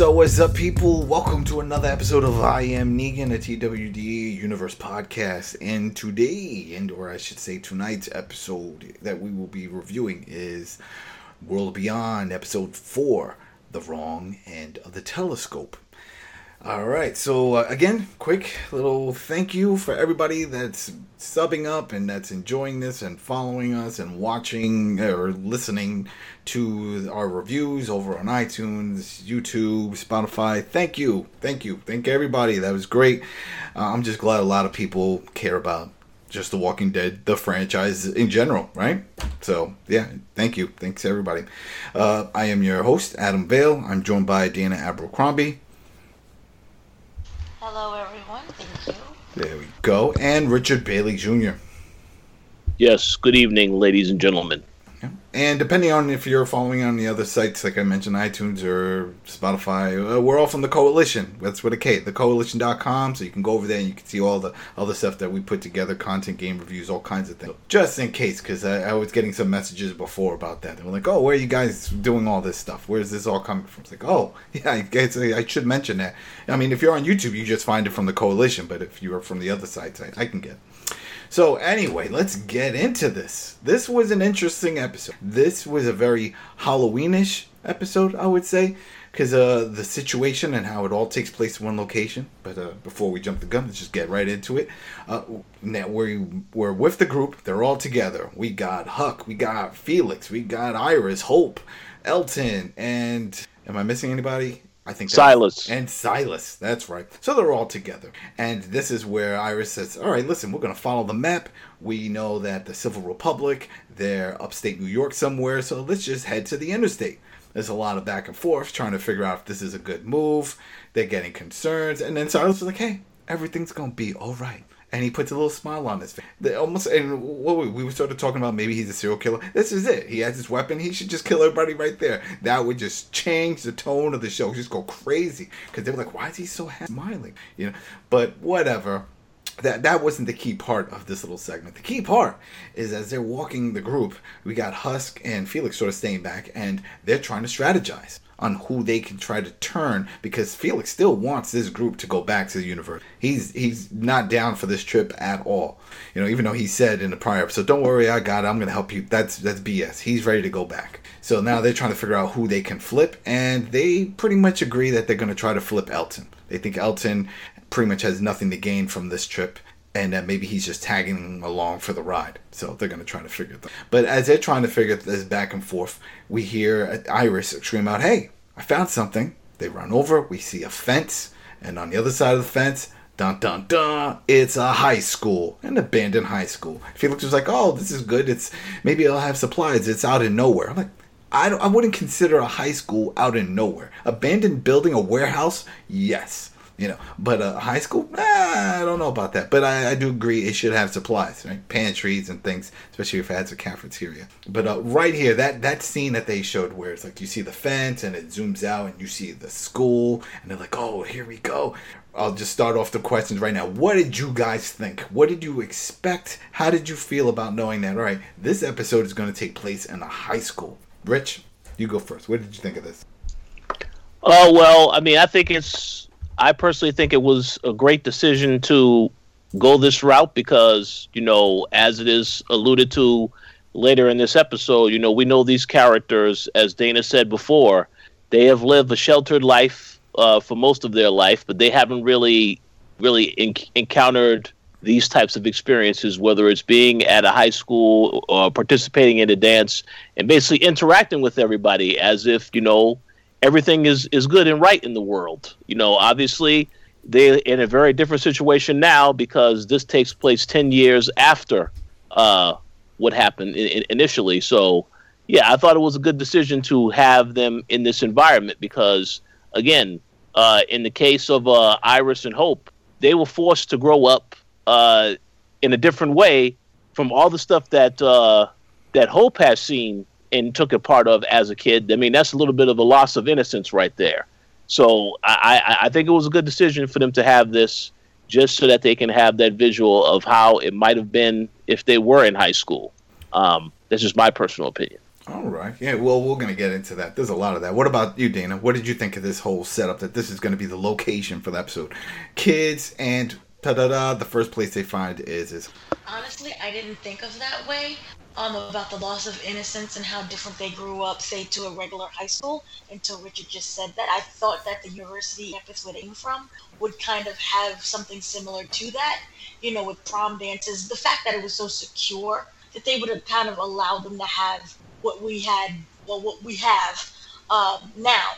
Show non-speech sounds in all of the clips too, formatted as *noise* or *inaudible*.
Up, what's up, people? Welcome to another episode of I Am Negan, a TWD Universe podcast. And today, and or I should say tonight's episode that we will be reviewing is World Beyond, episode 4, The Wrong End of the Telescope. All right, so uh, again, quick little thank you for everybody that's subbing up and that's enjoying this and following us and watching or listening to our reviews over on iTunes, YouTube, Spotify. Thank you, thank you, thank everybody. That was great. Uh, I'm just glad a lot of people care about just The Walking Dead, the franchise in general, right? So, yeah, thank you. Thanks, everybody. Uh, I am your host, Adam Vale. I'm joined by Dana Abercrombie. Hello, everyone. Thank you. There we go. And Richard Bailey Jr. Yes, good evening, ladies and gentlemen. And depending on if you're following on the other sites, like I mentioned, iTunes or Spotify, uh, we're all from the Koalition. That's with a K, thekoalition.com. So you can go over there and you can see all the other stuff that we put together content, game reviews, all kinds of things. Just in case, because I, I, was getting some messages before about that. They were like, oh, where are you guys doing all this stuff? Where's this all coming from? It's like, oh, *laughs* yeah, I guess I should mention that. I mean, if you're on YouTube, you just find it from the Koalition. But if you are from the other sites, I, I can get so anyway, let's get into this. This was an interesting episode. This was a very Halloweenish episode, I would say, because uh, the situation and how it all takes place in one location. But uh, before we jump the gun, let's just get right into it. Uh, now we we're with the group. They're all together. We got Huck. We got Felix. We got Iris, Hope, Elton, and am I missing anybody? I think Silas and Silas. That's right. So they're all together, and this is where Iris says, "All right, listen, we're going to follow the map. We know that the Civic Republic, they're upstate New York somewhere, so let's just head to the interstate." There's a lot of back and forth trying to figure out if this is a good move. They're getting concerns, and then Silas is like, "Hey, everything's going to be all right." And he puts a little smile on his face. They almost and what we, we of talking about maybe he's a serial killer. This is it. He has his weapon. He should just kill everybody right there. That would just change the tone of the show. Just go crazy because they were like, why is he so happy, smiling? You know. But whatever. That that wasn't the key part of this little segment. The key part is as they're walking the group, we got Husk and Felix sort of staying back, and they're trying to strategize on who they can try to turn because Felix still wants this group to go back to the universe. He's he's not down for this trip at all. You know, even though he said in the prior episode, "Don't worry, I got it. I'm going to help you." That's that's BS. He's ready to go back. So now they're trying to figure out who they can flip, and they pretty much agree that they're going to try to flip Elton. They think Elton pretty much has nothing to gain from this trip and that maybe he's just tagging along for the ride. So they're going to try to figure it out. But as they're trying to figure this back and forth, we hear uh, Iris scream out, Hey, I found something. They run over, we see a fence, and on the other side of the fence, dun dun dun, it's a high school, an abandoned high school. Felix was like, Oh, this is good. It's maybe I'll have supplies. It's out in nowhere. I'm like, I, I wouldn't consider a high school out in nowhere. Abandoned building, a warehouse, yes you know. But uh, high school, I don't know about that. But I, I, do agree it should have supplies, right? Pantries and things, especially if it has a cafeteria. But uh, right here, that that scene that they showed where it's like you see the fence and it zooms out and you see the school and they're like, oh, here we go. I'll just start off the questions right now. What did you guys think? What did you expect? How did you feel about knowing that? All right, this episode is going to take place in a high school. Rich, you go first. What did you think of this? Oh well, I mean, I think it's I personally think it was a great decision to go this route because, you know, as it is alluded to later in this episode, you know, we know these characters, as Dana said before, they have lived a sheltered life uh, for most of their life, but they haven't really, really in- encountered these types of experiences, whether it's being at a high school or participating in a dance and basically interacting with everybody as if, you know, everything is is good and right in the world. You know, obviously they're in a very different situation now because this takes place ten years after uh, what happened in, in initially. So, yeah, I thought it was a good decision to have them in this environment because, again, uh, in the case of uh, Iris and Hope, they were forced to grow up uh, in a different way from all the stuff that uh, that Hope has seen and took a part of as a kid. I mean, that's a little bit of a loss of innocence right there. So I, I, I think it was a good decision for them to have this just so that they can have that visual of how it might have been if they were in high school. Um, that's just my personal opinion. All right. Yeah, well, we're going to get into that. There's a lot of that. What about you, Dana? What did you think of this whole setup that this is going to be the location for the episode? Kids and ta da da, the first place they find is is Honestly, I didn't think of that way. Um, about the loss of innocence and how different they grew up, say, to a regular high school. Until Richard just said that, I thought that the university campus they came from would kind of have something similar to that. You know, with prom dances, the fact that it was so secure that they would have kind of allowed them to have what we had, well, what we have um, now.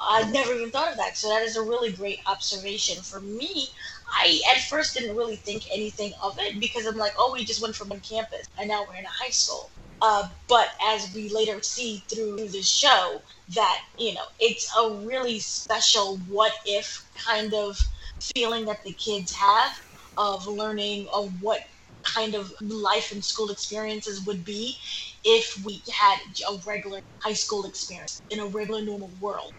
I never even thought of that, so that is a really great observation. For me, I at first didn't really think anything of it because I'm like, oh, we just went from one campus and now we're in a high school. Uh, but as we later see through the show, that you know, it's a really special what if kind of feeling that the kids have of learning of what kind of life and school experiences would be if we had a regular high school experience in a regular normal world.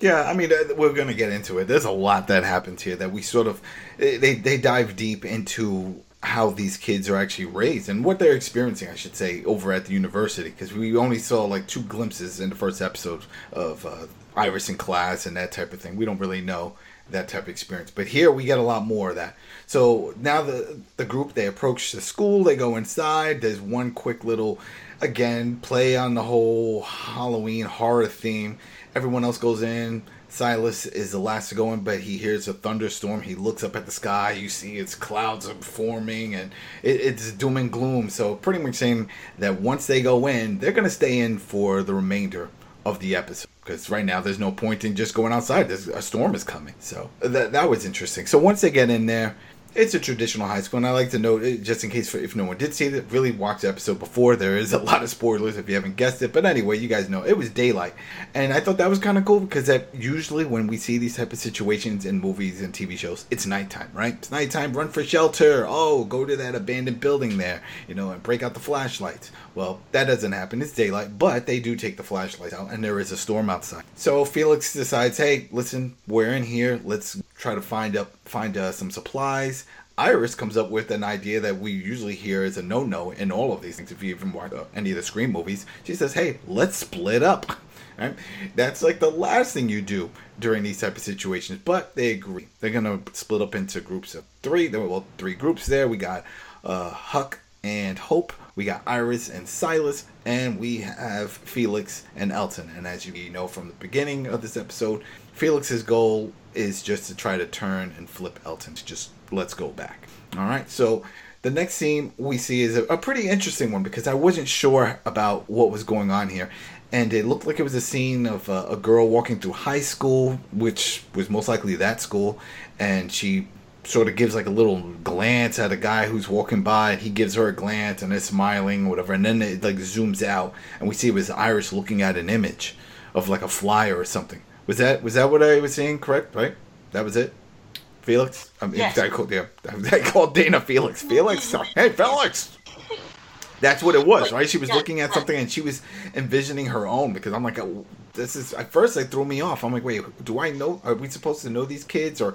Yeah, I mean, uh, we're going to get into it. There's a lot that happens here that we sort of they they dive deep into how these kids are actually raised and what they're experiencing, I should say, over at the university because we only saw like two glimpses in the first episode of uh, Iris in class and that type of thing. We don't really know that type of experience, but here we get a lot more of that. So now the the group they approach the school, they go inside. There's one quick little again play on the whole Halloween horror theme. Everyone else goes in. Silas is the last to go in, but he hears a thunderstorm. He looks up at the sky. You see its clouds are forming, and it, it's doom and gloom. So, pretty much saying that once they go in, they're going to stay in for the remainder of the episode. Because right now, there's no point in just going outside. There's, a storm is coming. So, that, that was interesting. So, once they get in there, it's a traditional high school, and I like to note, just in case if no one did see it, really watch the episode before. There is a *laughs* lot of spoilers if you haven't guessed it, but anyway, you guys know it was daylight, and I thought that was kind of cool because that usually when we see these type of situations in movies and TV shows, it's nighttime, right? It's nighttime. Run for shelter. Oh, go to that abandoned building there, you know, and break out the flashlights. Well, that doesn't happen. It's daylight, but they do take the flashlights out, and there is a storm outside. So Felix decides, hey, listen, we're in here. Let's try to find up find uh, some supplies. Iris comes up with an idea that we usually hear as a no-no in all of these things. If you even watch uh, any of the Scream movies, she says, "Hey, let's split up." *laughs* Right? That's like the last thing you do during these type of situations. But they agree. They're gonna split up into groups of three. There were well, three groups there. We got uh, Huck and Hope. We got Iris and Silas, and we have Felix and Elton. And as you know from the beginning of this episode, Felix's goal is just to try to turn and flip Elton to just let's go back. All right, so the next scene we see is a, a pretty interesting one because I wasn't sure about what was going on here. And it looked like it was a scene of a, a girl walking through high school, which was most likely that school, and she sort of gives like a little glance at a guy who's walking by. And he gives her a glance and they're smiling whatever. And then it like zooms out. And we see it was iris looking at an image of like a flyer or something. Was that was that what i was seeing? Correct right? That was it felix i mean Yes. I, called, yeah, I called dana felix felix hey felix that's what it was, right? She was looking at something and she was envisioning her own because I'm like, oh, this is at first it threw me off. I'm like, wait, do I know? Are we supposed to know these kids, or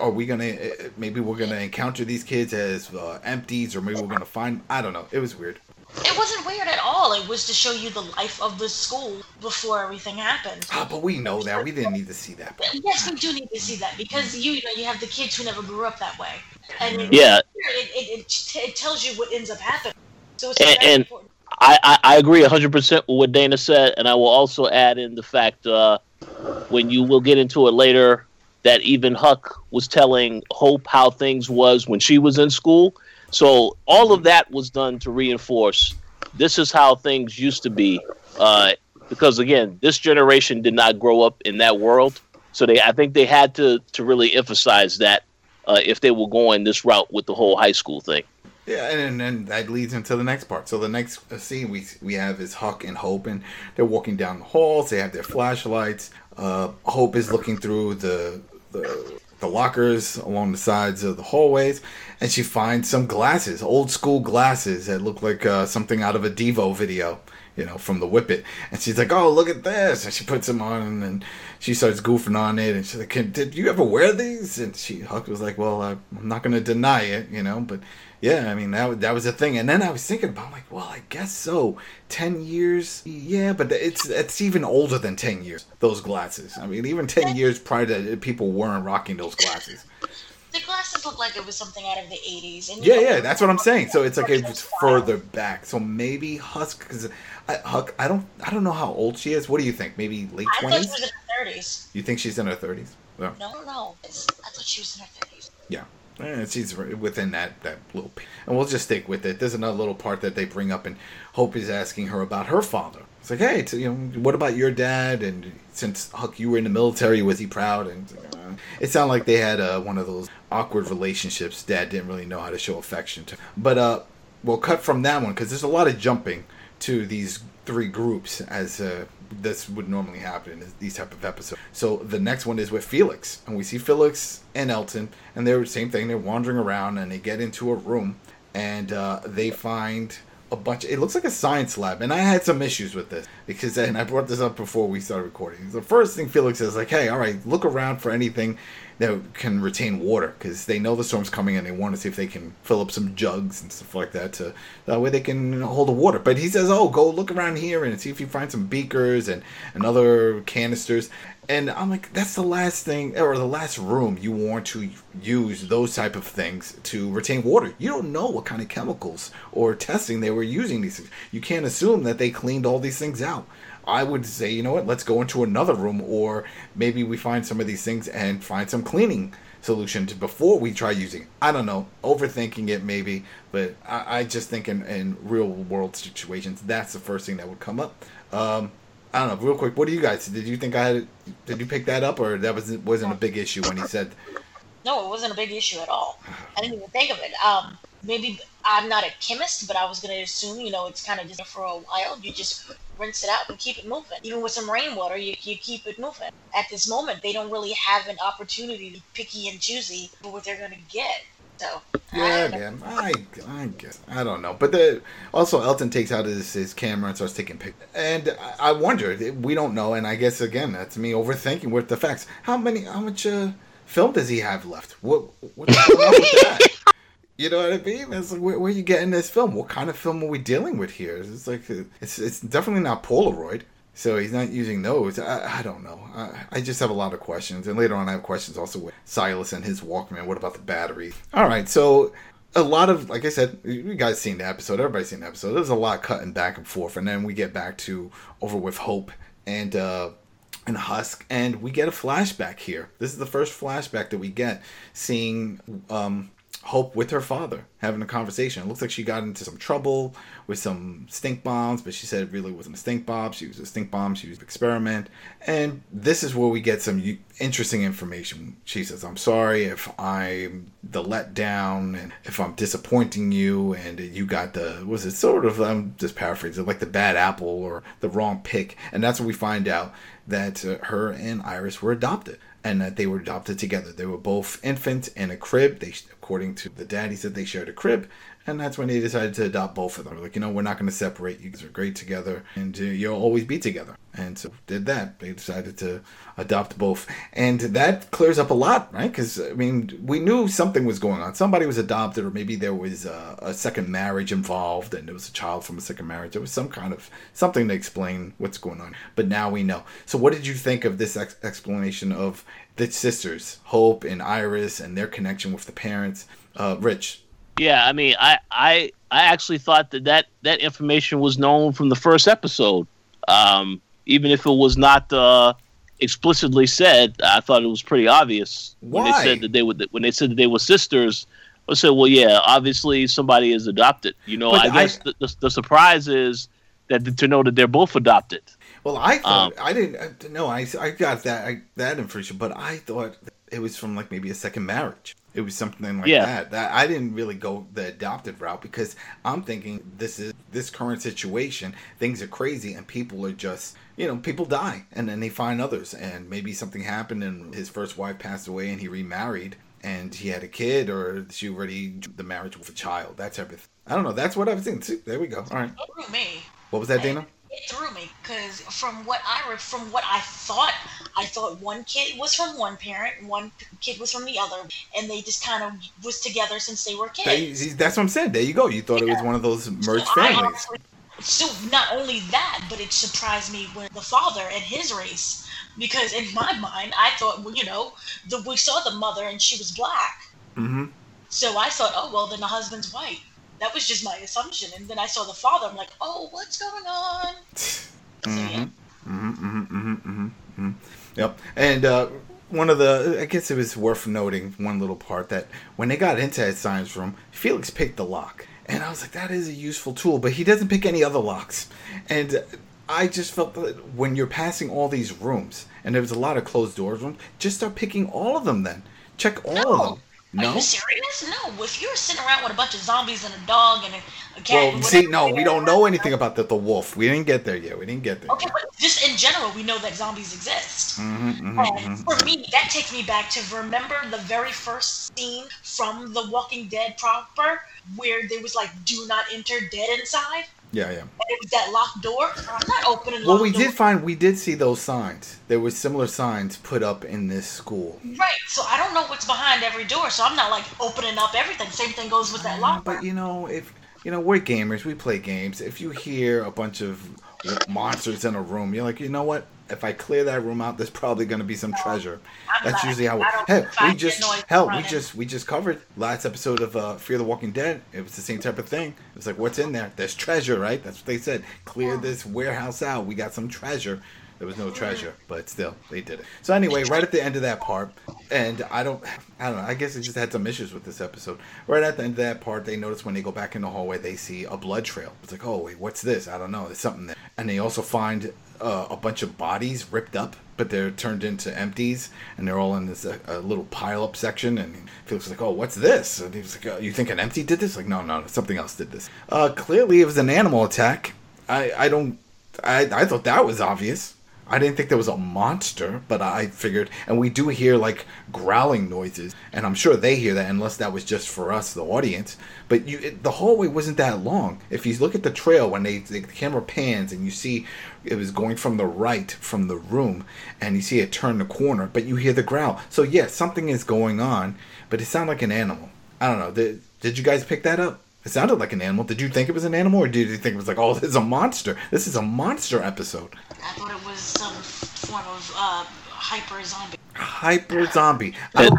are we gonna uh, maybe we're gonna encounter these kids as uh, empties, or maybe we're gonna find? I don't know. It was weird. It wasn't weird at all. It was to show you the life of the school before everything happened. Ah, but we know that. We didn't need to see that. Yes, we do need to see that because you, you know you have the kids who never grew up that way, and it, Yeah. it, it, it, it tells you what ends up happening. So it's And- very and- important. I, I, I agree 100% with what Dana said, and I will also add in the fact uh, when you will get into it later that even Huck was telling Hope how things was when she was in school. So all of that was done to reinforce this is how things used to be. Uh, because again, this generation did not grow up in that world, so they I think they had to to really emphasize that uh, if they were going this route with the whole high school thing. Yeah, and then that leads into the next part. So the next scene we we have is Huck and Hope, and they're walking down the halls. They have their flashlights. Uh, Hope is looking through the, the the lockers along the sides of the hallways, and she finds some glasses, old school glasses that look like uh, something out of a Devo video. You know, from the Whip It. And she's like, "Oh, look at this!" And she puts them on, and she starts goofing on it. And she's like, "Did you ever wear these?" And she Huck was like, "Well, I'm not going to deny it, you know, but." Yeah, I mean that that was a thing, and then I was thinking about like, well, I guess so. Ten years, yeah, but it's it's even older than ten years. Those glasses. I mean, even ten years prior to uh, people weren't rocking those glasses. The glasses look like it was something out of the '80s. And yeah, yeah, that's what I'm saying. So it's like it's further back. So maybe Husk, because Huck, I don't, I don't know how old she is. What do you think? Maybe late twenties. I thought she was in her thirties. You think she's in her thirties? No, no, no. I thought she was in her thirties. Yeah. Eh, she's within that that little, and we'll just stick with it. There's another little part that they bring up, and Hope is asking her about her father. It's like, hey, you know, what about your dad? And since Huck, you were in the military, was he proud? And uh, it sounded like they had uh, one of those awkward relationships. Dad didn't really know how to show affection to. But uh, we'll cut from that one because there's a lot of jumping to these three groups as uh, this would normally happen in these type of episodes. So the next one is with Felix, and we see Felix and Elton, and they're the same thing. They're wandering around, and they get into a room, and uh, they find a bunch. It looks like a science lab, and I had some issues with this because, and I brought this up before we started recording. The first thing Felix says, like, "Hey, all right, look around for anything that can retain water because they know the storm's coming and they want to see if they can fill up some jugs and stuff like that to that way they can hold the water. But he says, "Oh, go look around here and see if you find some beakers and and other canisters." And I'm like, that's the last thing or the last room you want to use those type of things to retain water. You don't know what kind of chemicals or testing they were using these things. You can't assume that they cleaned all these things out. I would say, you know what, let's go into another room, or maybe we find some of these things and find some cleaning solution to before we try using. I don't know, overthinking it maybe, but I, I just think in, in, real world situations, that's the first thing that would come up. Um, I don't know, real quick, what do you guys? Did you think I had? Did you pick that up, or that was wasn't a big issue when he said? No, it wasn't a big issue at all. *sighs* I didn't even think of it. Um, maybe I'm not a chemist, but I was gonna assume, you know, it's kind of just for a while. You just rinse it out and keep it moving. Even with some rainwater, you, you keep it moving. At this moment, they don't really have an opportunity to be picky and choosy for what they're gonna get. So yeah, man, I, I guess I don't know, but the, also Elton takes out his, his camera and starts taking pictures, and I, I wonder we don't know, and I guess again that's me overthinking with the facts. How many, how much uh, film does he have left? What what's on with that? You know what I mean? It's like, where, where, are you getting this film? What kind of film are we dealing with here? It's like it's it's definitely not Polaroid. So he's not using those. I, I don't know. I, I, just have a lot of questions, and later on I have questions also with Silas and his Walkman. What about the battery? All right, so a lot of like I said, you guys seen the episode. Everybody's seen the episode. There's a lot cutting back and forth, and then we get back to over with Hope and uh, and Husk, and we get a flashback here. This is the first flashback that we get, seeing um, Hope with her father having a conversation. It looks like she got into some trouble with some stink bombs, but she said it really wasn't a stink bomb. She was a stink bomb. She was an experiment. And this is where we get some interesting information. She says, I'm sorry if I'm the letdown and if I'm disappointing you and you got the, was it sort of, I'm just paraphrasing, like the bad apple or the wrong pick. And that's when we find out that uh, her and Iris were adopted and that they were adopted together. They were both infants in a crib. They, according to the daddy, said they shared a crib, and that's when they decided to adopt both of them. Like, you know, we're not going to separate. You guys are great together, and uh, you'll always be together. And so did that. They decided to adopt both, and that clears up a lot, right? Because I mean, we knew something was going on. Somebody was adopted, or maybe there was a, a, second marriage involved, and there was a child from a second marriage. There was some kind of something to explain what's going on. But now we know. So, what did you think of this ex- explanation of the sisters, Hope and Iris, and their connection with the parents? Uh, Rich, yeah, I mean, I I I actually thought that that, that information was known from the first episode, um, even if it was not uh, explicitly said. I thought it was pretty obvious Why? when they said that they would when they said that they were sisters. I said, well, yeah, obviously somebody is adopted. You know, but I guess I, the, the, the, surprise is that to know that they're both adopted. Well, I thought um, I didn't. No, I I got that I, that information, but I thought it was from like maybe a second marriage. It was something like yeah. that. That I didn't really go the adopted route because I'm thinking this is this current situation. Things are crazy and people are just you know people die and then they find others and maybe something happened and his first wife passed away and he remarried and he had a kid or she already the marriage with a child. That's everything. I don't know. That's what I was thinking. There we go. All right. me. What was that, Dana? It threw me because from what I from what I thought, I thought one kid was from one parent, one kid was from the other, and they just kind of was together since they were kids. that's what I'm saying. There you go. You thought it was one of those merged So families. honestly- So not only that, but it surprised me when the father and his race, because in my mind, I thought, well, you know, the, we saw the mother and she was black, hmm so I thought, oh well, then the husband's white. That was just my assumption, and then I saw the father. I'm like, oh, what's going on? *laughs* So. Mm-hmm, mm-hmm, mm-hmm, mm-hmm, mm-hmm. Yep. And uh, one of the, I guess it was worth noting one little part that when they got into that science room, Felix picked the lock. And I was like, that is a useful tool, but he doesn't pick any other locks. And I just felt that when you're passing all these rooms, and there was a lot of closed doors rooms, just start picking all of them then. Check all of No. Are No? you serious? No. If you're sitting around with a bunch of zombies and a dog and a, a cat, Well, see, no, we don't know anything about the, the wolf. We didn't get there yet. We didn't get there. Okay, but just in general, we know that zombies exist. Mm-hmm, And for me, that takes me back to remember the very first scene from The Walking Dead proper, where there was like "Do not enter, dead inside," Yeah, yeah. and it was that locked door. I'm not opening. Well, we did find we did see those signs. There were similar signs put up in this school. Right, so I don't know what's behind every door, so I'm not like opening up everything. Same thing goes with that ah, lock. But you know, if you know, we're gamers. We play games. If you hear a bunch of monsters in a room, you're like, you know what? If I clear that room out, there's probably going to be some treasure. I'm That's usually how. Hell, we just hell, I'm we just we just covered last episode of uh, Fear the Walking Dead. It was the same type of thing. It was like, what's in there? There's treasure, right? That's what they said. Clear this warehouse out. We got some treasure. There was no treasure, but still, they did it. So anyway, right at the end of that part, and I don't, I don't know. I guess I just had some issues with this episode. Right at the end of that part, they notice when they go back in the hallway, they see a blood trail. It's like, oh wait, what's this? I don't know. There's something there. And they also find uh, a bunch of bodies ripped up, but they're turned into empties, and they're all in this uh, little pile up section. And Felix was like, oh, what's this? And he was like, oh, you think an empty did this? Like, no, no, something else did this. Uh, clearly, it was an animal attack. I, I don't, I, I thought that was obvious. I didn't think there was a monster, but I figured, and we do hear like growling noises, and I'm sure they hear that unless that was just for us, the audience. But you, it, the hallway wasn't that long. If you look at the trail when they the camera pans and you see it was going from the right from the room, and you see it turn the corner, but you hear the growl. So yes, something is going on, but it sounded like an animal. I don't know. Did, did you guys pick that up? It sounded like an animal. Did you think it was an animal, or did you think it was like, oh, this is a monster? This is a monster episode. I thought it was some form of uh, hyper zombie. Hyper zombie. And-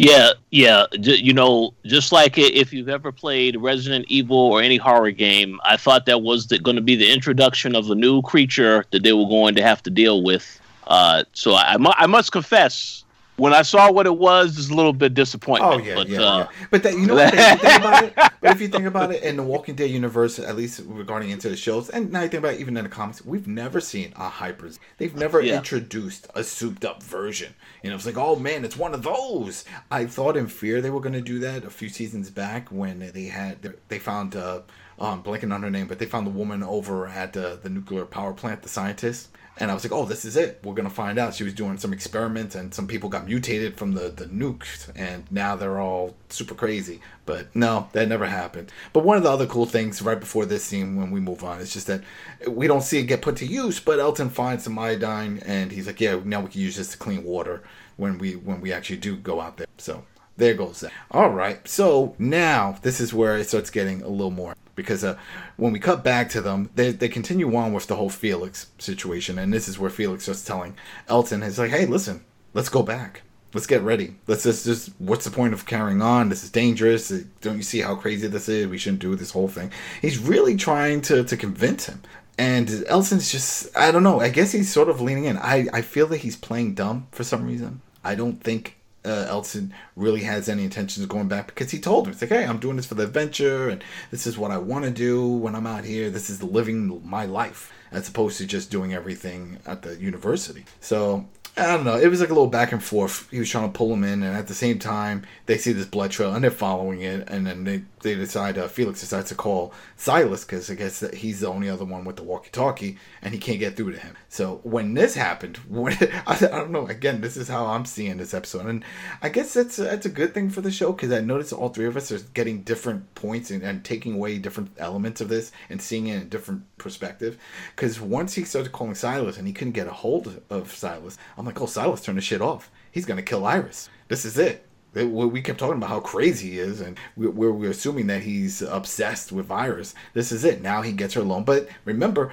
Yeah, yeah. J- you know, just like i- if you've ever played Resident Evil or any horror game, I thought that was going to be the introduction of a new creature that they were going to have to deal with. Uh, so I, I, mu- I must confess, when I saw what it was, it's a little bit disappointing. Oh yeah, but, yeah, uh, yeah. But that you know what? If you think about it, *laughs* but if you think about it in the Walking Dead universe, at least regarding into the shows, and now you think about it, even in the comics, we've never seen a hyper. They've never Yeah. introduced a souped up version. You know, it's like, oh man, it's one of those. I thought in Fear they were going to do that a few seasons back when they had they found. Uh, um, blanking on her name, but they found the woman over at uh, the nuclear power plant, the scientist. And I was like, oh, this is it. We're going to find out. She was doing some experiments, and some people got mutated from the, the nukes, and now they're all super crazy. But no, that never happened. But one of the other cool things right before this scene, when we move on, is just that we don't see it get put to use, but Elton finds some iodine, and he's like, yeah, now we can use this to clean water when we when we actually do go out there. So there goes that. All right. So now this is where it starts getting a little more because uh, when we cut back to them, they, they continue on with the whole Felix situation, and this is where Felix starts telling Elton, "He's like, hey, listen, let's go back." Let's get ready. Let's just, just, what's the point of carrying on? This is dangerous. Don't you see how crazy this is? We shouldn't do this whole thing. He's really trying to, to convince him. And Elton's just, I don't know. I guess he's sort of leaning in. I, I feel that he's playing dumb for some reason. I don't think uh, Elton really has any intentions of going back because he told him, it's like, hey, I'm doing this for the adventure and this is what I want to do when I'm out here. This is living my life as opposed to just doing everything at the university. So I don't know. It was like a little back and forth. He was trying to pull him in, and at the same time, they see this blood trail and they're following it. And then they they decide uh, Felix decides to call Silas because I guess that he's the only other one with the walkie-talkie, and he can't get through to him. So when this happened, *laughs* when I, I don't know. Again, this is how I'm seeing this episode, and I guess that's that's a good thing for the show because I noticed all three of us are getting different points and, and taking away different elements of this and seeing it in a different perspective. Because once he started calling Silas and he couldn't get a hold of Silas, I'm like, oh, Silas, turn the shit off. He's gonna kill Iris. This is it. It- we kept talking about how crazy he is, and we, we're, we're assuming that he's obsessed with Iris. This is it. Now he gets her alone. But remember,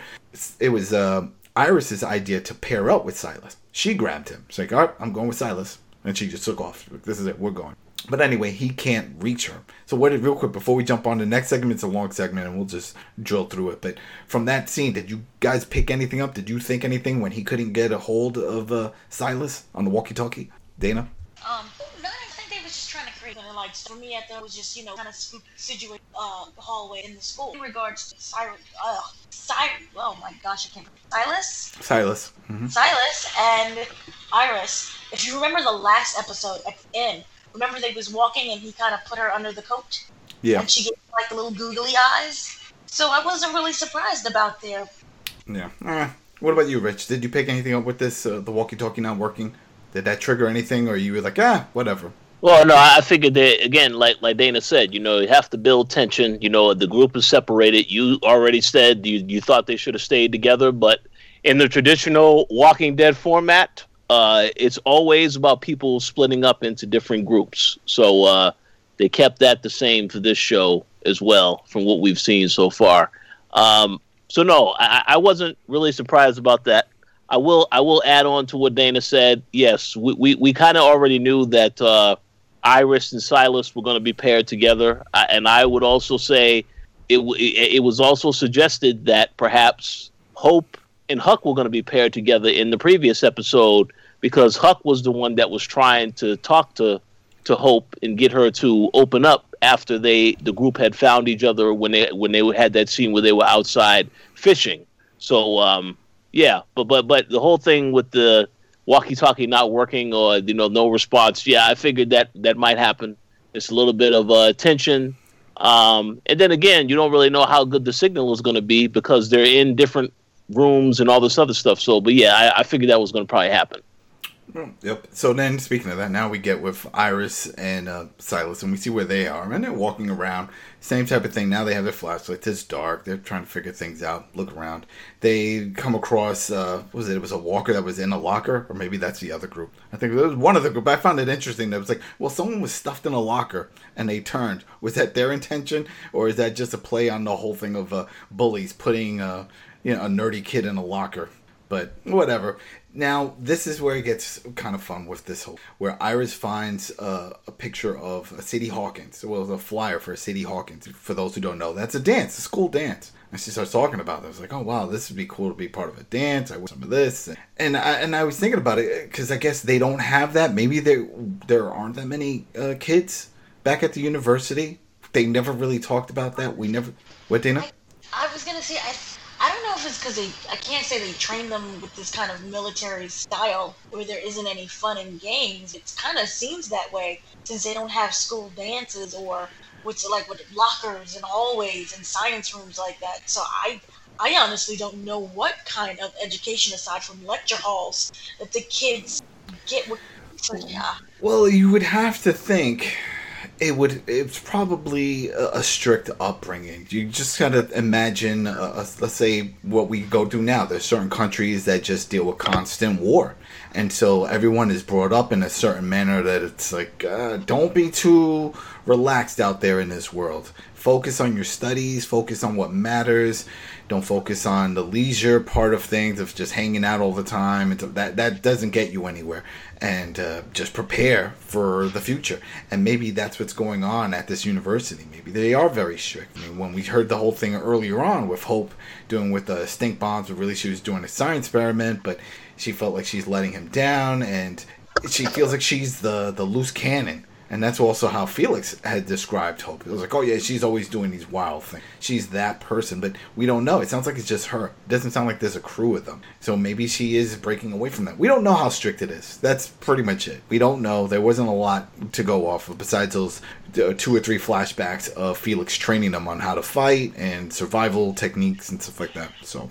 it was uh, Iris's idea to pair up with Silas. She grabbed him. She's like, all right, I'm going with Silas. And she just took off. This is it. We're going. But anyway, he can't reach her. So what? Real quick before we jump on the next segment, it's a long segment, and we'll just drill through it. But from that scene, did you guys pick anything up? Did you think anything when he couldn't get a hold of uh, Silas on the walkie-talkie? Dana. Um, no, I think they was just trying to create, and like for me, I thought it was just you know kind of situated uh hallway in the school. In regards to Cyrus, uh, Cyrus, oh my gosh, I can't. remember. Silas, Silas. hmm Silas, and Iris. If you remember the last episode at the end, remember they was walking and he kind of put her under the coat, Yeah. and she gave like little googly eyes. So I wasn't really surprised about their Yeah. Uh, what about you, Rich? Did you pick anything up with this? Uh, the walkie-talkie not working? Did that trigger anything, or you were like, ah, whatever? Well, no, I figured that again, like like Dana said, you know, you have to build tension. You know, the group is separated. You already said you you thought they should have stayed together, but in the traditional Walking Dead format, uh, it's always about people splitting up into different groups. So uh, they kept that the same for this show as well, from what we've seen so far. Um, so no, I, I wasn't really surprised about that. I will I will add on to what Dana said. Yes, we we, we kind of already knew that uh, Iris and Silas were going to be paired together, I, and I would also say it, w- it was also suggested that perhaps Hope and Huck were going to be paired together in the previous episode because Huck was the one that was trying to talk to to Hope and get her to open up after they the group had found each other when they when they had that scene where they were outside fishing. So um, yeah, but but but the whole thing with the walkie-talkie not working or you know no response, yeah, I figured that that might happen. It's a little bit of uh, tension, um, and then again, you don't really know how good the signal is going to be because they're in different rooms and all this other stuff. So, but yeah, I, I figured that was going to probably happen. Yep. So then, speaking of that, now we get with Iris and uh, Silas, and we see where they are, and they're walking around. Same type of thing. Now they have their flashlights. It's dark. They're trying to figure things out. Look around. They come across. Uh, was it? It was a walker that was in a locker, or maybe that's the other group. I think it was one of the group. I found it interesting. That it was like, well, someone was stuffed in a locker, and they turned. Was that their intention, or is that just a play on the whole thing of uh, bullies putting uh, you know a nerdy kid in a locker? But whatever. Now this is where it gets kind of fun with this whole where Iris finds uh, a picture of a Sadie Hawkins. Well, a flyer for a Sadie Hawkins. For those who don't know, that's a dance, a school dance. And she starts talking about it. I was like, oh wow, this would be cool to be part of a dance. I want some of this, and I and I was thinking about it because I guess they don't have that. Maybe there there aren't that many uh, kids back at the university. They never really talked about that. We never. What Dana? I was gonna say I. I don't know if it's because. I can't say they train them with this kind of military style where there isn't any fun and games. It kind of seems that way since they don't have school dances or which like with lockers and hallways and science rooms like that. So I. I honestly don't know what kind of education aside from lecture halls that the kids get. With, so yeah, Well, you would have to think it would. It's probably a, a strict upbringing. You just gotta imagine, uh, uh, let's say, what we go through now. There's certain countries that just deal with constant war, and so everyone is brought up in a certain manner that it's like, uh, don't be too relaxed out there in this world. Focus on your studies. Focus on what matters. Don't focus on the leisure part of things of just hanging out all the time. It's, that that doesn't get you anywhere. And uh, just prepare for the future. And maybe that's what's going on at this university. Maybe they are very strict. I mean, when we heard the whole thing earlier on with Hope doing with the stink bombs, but really she was doing a science experiment, but she felt like she's letting him down, and she feels like she's the the loose cannon And that's also how Felix had described Hope. It was like, oh yeah, she's always doing these wild things. She's that person, but we don't know. It sounds like it's just her. It doesn't sound like there's a crew of them. So maybe she is breaking away from that. We don't know how strict it is. That's pretty much it. We don't know. There wasn't a lot to go off of besides those uh, two or three flashbacks of Felix training them on how to fight and survival techniques and stuff like that. So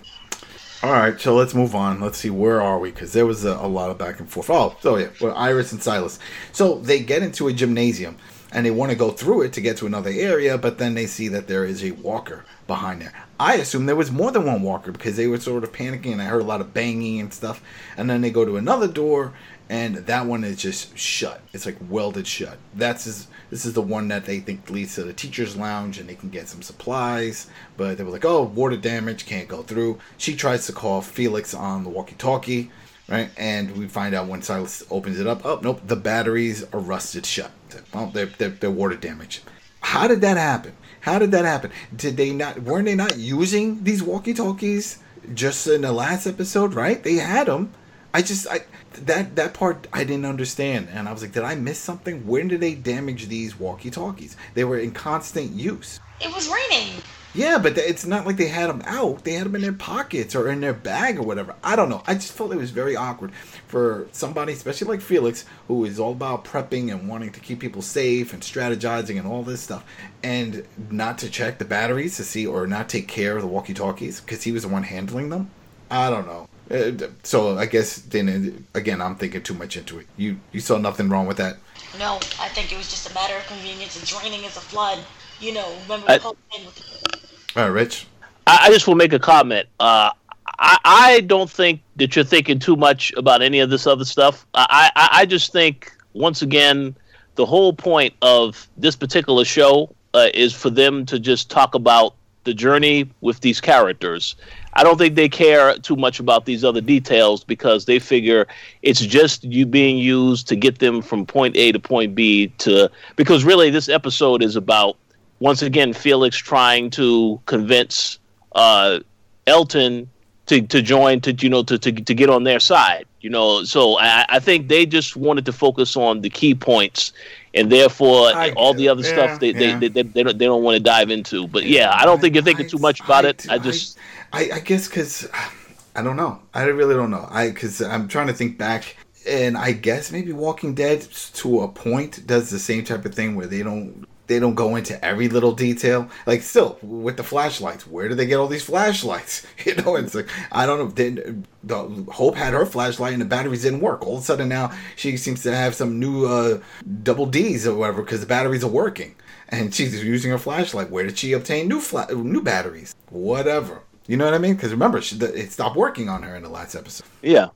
all right, so let's move on. Let's see where are we because there was a, a, lot of back and forth. Oh, so yeah, well, Iris and Silas. So they get into a gymnasium and they want to go through it to get to another area, but then they see that there is a walker behind there. I assume there was more than one walker because they were sort of panicking and I heard a lot of banging and stuff. And then they go to another door and that one is just shut. It's like welded shut. That's his, this is the one that they think leads to the teacher's lounge and they can get some supplies. But they were like, oh, water damage, can't go through. She tries to call Felix on the walkie-talkie, right? And we find out when Silas opens it up, oh nope, the batteries are rusted shut. Well, they're they're, they're water damaged. How did that happen? How did that happen? Did they not? Weren't they not using these walkie-talkies just in the last episode? Right? They had them. I just I that that part I didn't understand, and I was like, did I miss something? When did they damage these walkie-talkies? They were in constant use. It was raining. Yeah, but it's not like they had them out. They had them in their pockets or in their bag or whatever. I don't know. I just felt it was very awkward for somebody, especially like Felix, who is all about prepping and wanting to keep people safe and strategizing and all this stuff, and not to check the batteries to see or not take care of the walkie-talkies because he was the one handling them. I don't know. Uh, so I guess then uh, again, I'm thinking too much into it. You you saw nothing wrong with that? No, I think it was just a matter of convenience. It's raining as a flood. You know, remember I, All right, Rich. I, I, just will make a comment. Uh, I I don't think that you're thinking too much about any of this other stuff. I I, I just think once again, the whole point of this particular show uh, is for them to just talk about the journey with these characters I don't think they care too much about these other details because they figure it's just you being used to get them from point A to point B to because really this episode is about once again Felix trying to convince uh, Elton to, to join to you know to, to to get on their side you know so I, I think they just wanted to focus on the key points and therefore I, all the other yeah, stuff they, yeah. they, they, they, don't, they don't want to dive into but yeah i don't think you're thinking too much about it i just I, I guess because I don't know. I really don't know. I because I'm trying to think back, and I guess maybe Walking Dead to a point does the same type of thing where they don't they don't go into every little detail. Like still with the flashlights, where do they get all these flashlights? *laughs* You know, it's like I don't know. Then the Hope had her flashlight and the batteries didn't work. All of a sudden now she seems to have some new uh, double D's or whatever because the batteries are working, and she's using her flashlight. Where did she obtain new fla- new batteries? Whatever. You know what I mean? Because remember, she, the, it stopped working on her in the last episode. Yeah.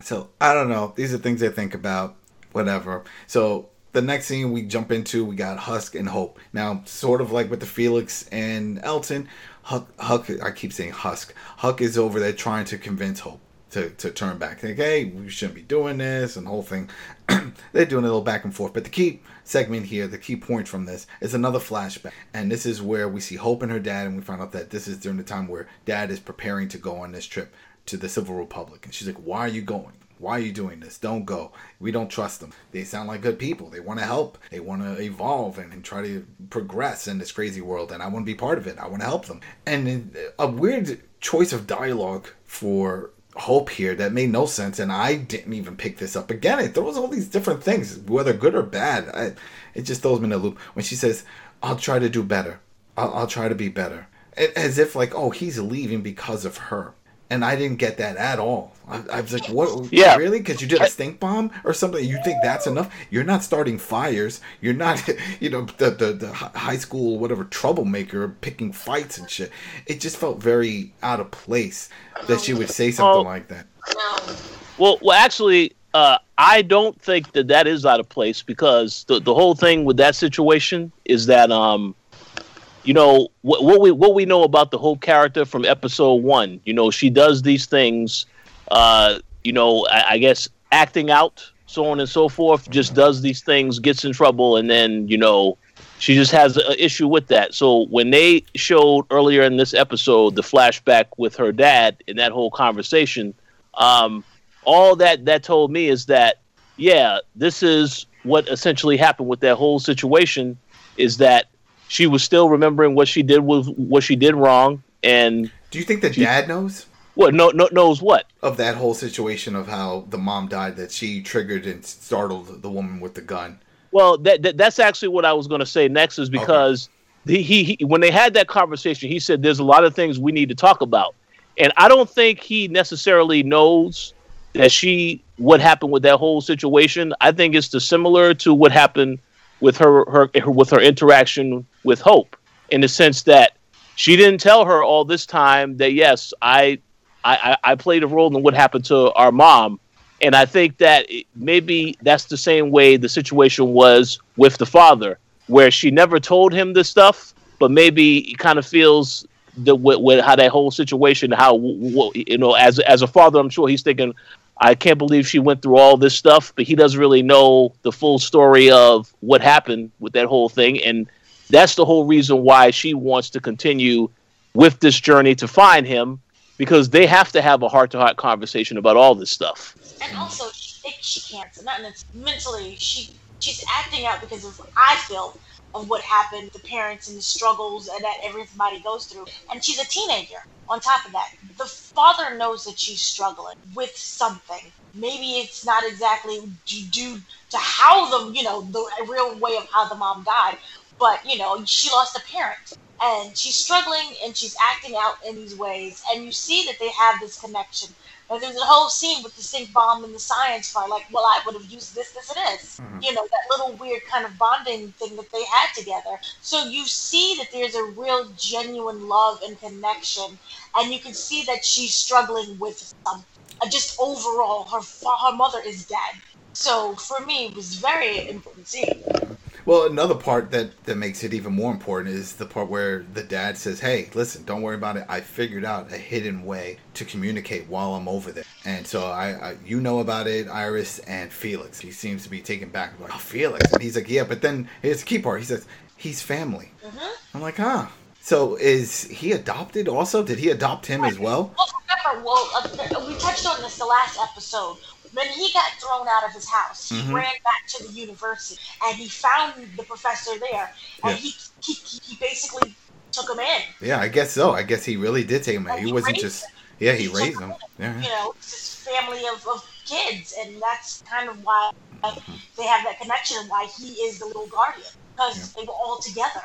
So I don't know. These are things I think about. Whatever. So the next scene we jump into, we got Husk and Hope. Now, sort of like with the Felix and Elton, Huck, Huck I keep saying Husk. Huck is over there trying to convince Hope to, to turn back. Like, hey, we shouldn't be doing this and whole thing. *clears throat* They're doing a little back and forth. But the key segment here, the key point from this, is another flashback. And this is where we see Hope and her dad, and we find out that this is during the time where dad is preparing to go on this trip to the Civic Republic. And she's like, Why are you going? Why are you doing this? Don't go. We don't trust them. They sound like good people. They want to help. They want to evolve and, and, try to progress in this crazy world. And I want to be part of it. I want to help them. And a weird choice of dialogue for hope here that made no sense, and I didn't even pick this up. Again, it throws all these different things, whether good or bad. I, it just throws me in a loop when she says, "I'll try to do better. I'll, I'll try to be better," as if like, "Oh, he's leaving because of her." And I didn't get that at all. I, I was like, "What? Yeah, really? Because you did a stink bomb or something? You think that's enough? You're not starting fires. You're not, *laughs* you know, the the, the high school whatever troublemaker picking fights and shit. It just felt very out of place that she would say something like that. Well, well, actually, uh, I don't think that that is out of place because the the whole thing with that situation is that um you know what, what, we what we know about the whole character from episode one. You know, she does these things. Uh, you know, I, I, guess acting out, so on and so forth. Just does these things, gets in trouble, and then you know, she just has an issue with that. So when they showed earlier in this episode the flashback with her dad in that whole conversation, um, all that that told me is that yeah, this is what essentially happened with that whole situation is that she was still remembering what she did was what she did wrong, and Do you think the She- dad knows what no, no knows what. of that whole situation of how the mom died that she triggered and startled the woman with the gun? Well, that, that that's actually what I was going to say next is because the, he, he when they had that conversation, he said there's a lot of things we need to talk about, and I don't think he necessarily knows that she what happened with that whole situation. I think it's the similar to what happened with her, her her with her interaction with Hope, in the sense that she didn't tell her all this time that yes, I I, I played a role in what happened to our mom, and I think that maybe that's the same way the situation was with the father, where she never told him this stuff, but maybe he kind of feels the with, with how that whole situation, how you know, as as a father, I'm sure he's thinking, I can't believe she went through all this stuff, but he doesn't really know the full story of what happened with that whole thing, and that's the whole reason why she wants to continue with this journey to find him because they have to have a heart-to-heart conversation about all this stuff. And also, she, thinks she can't. Not in- mentally. She she's acting out because of I feel of what happened, the parents and the struggles and that everybody goes through. And she's a teenager. On top of that, the father knows that she's struggling with something. Maybe it's not exactly due- to how the you know the real way of how the mom died, but you know she lost a parent and she's struggling and she's acting out in these ways and you see that they have this connection and there's a whole scene with the stink bomb and the science fire like well i would have used this this and this. Mhm. you know that little weird kind of bonding thing that they had together. So you see that there's a real genuine love and connection and you can see that she's struggling with some uh, just overall her fa- her mother is dead. So for me it was very important scene Well, another part that that makes it even more important is the part where the dad says, "Hey, listen, don't worry about it. I figured out a hidden way to communicate while I'm over there." And so I, I you know about it, Iris and Felix. He seems to be taken back, like, "Oh, Felix," and he's like, "Yeah," but then here's the key part. He says, "He's family." Mhm. I'm like, "Huh." So is he adopted? Also, did he adopt him as well? Well, remember, well, uh, we touched on this the last episode. When he got thrown out of his house, he Mhm. ran back to the university and he found the professor there, and Yeah. he, he he basically took him in. Yeah, I guess so. I guess he really did take him. And He he wasn't just him. yeah, he He raised him. Yeah. You know, it's this family of, of kids, and that's kind of why they have that connection and why he is the little guardian because they were all together.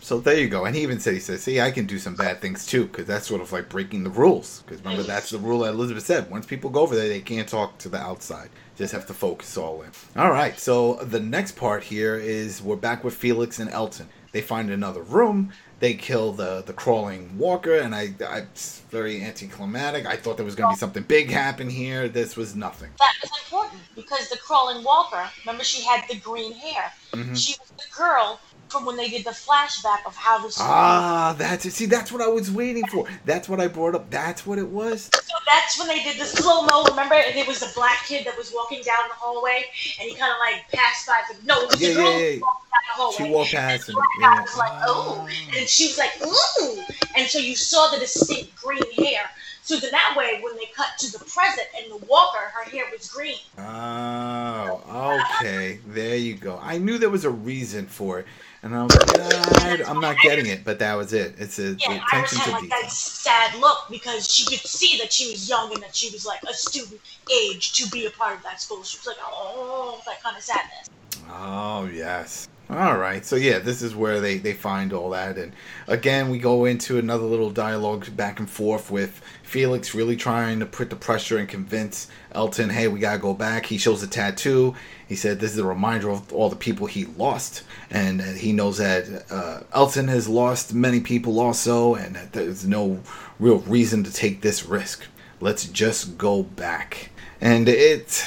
So there you go. And he even said, he says, see, I can do some bad things too, because that's sort of like breaking the rules. Because remember, that's the rule that Elizabeth said. Once people go over there, they can't talk to the outside. Just have to focus all in. All right. So the next part here is we're back with Felix and Elton. They find another room. They kill the the crawling walker, and I, I it's very anticlimactic. I thought there was going to be something big happen here. This was nothing. That was important because the crawling walker, remember, she had the green hair. Mhm. She was the girl from when they did the flashback of how the Ah, that's it. See, that's what I was waiting for. That's what I brought up. That's what it was. So that's when they did the slow mo. Remember, and it was the black kid that was walking down the hallway, and he kind of like passed by. The, no, it was Yeah, the girl yeah, yeah. who walked down the hallway. She walked past him. yeah. was like, "Oh," and she was like, "Ooh," and so you saw the distinct green hair. So then that way, when they cut to the present and the walker, her hair was green. Oh, okay. There you go. I knew there was a reason for it, and I was like, "Ah, I'm not getting it, but that was it. It's a Yeah, Iris had like detail. that sad look because she could see that she was young and that she was like a student age to be a part of that school. She was like, oh, that kind of sadness. Oh yes. All right. So yeah, this is where they they find all that, and again we go into another little dialogue back and forth with Felix really trying to put the pressure and convince Elton, hey, we gotta go back. He shows a tattoo. He said this is a reminder of all the people he lost, and uh, he knows that uh, Elton has lost many people also, and that there's no real reason to take this risk. Let's just go back, and it.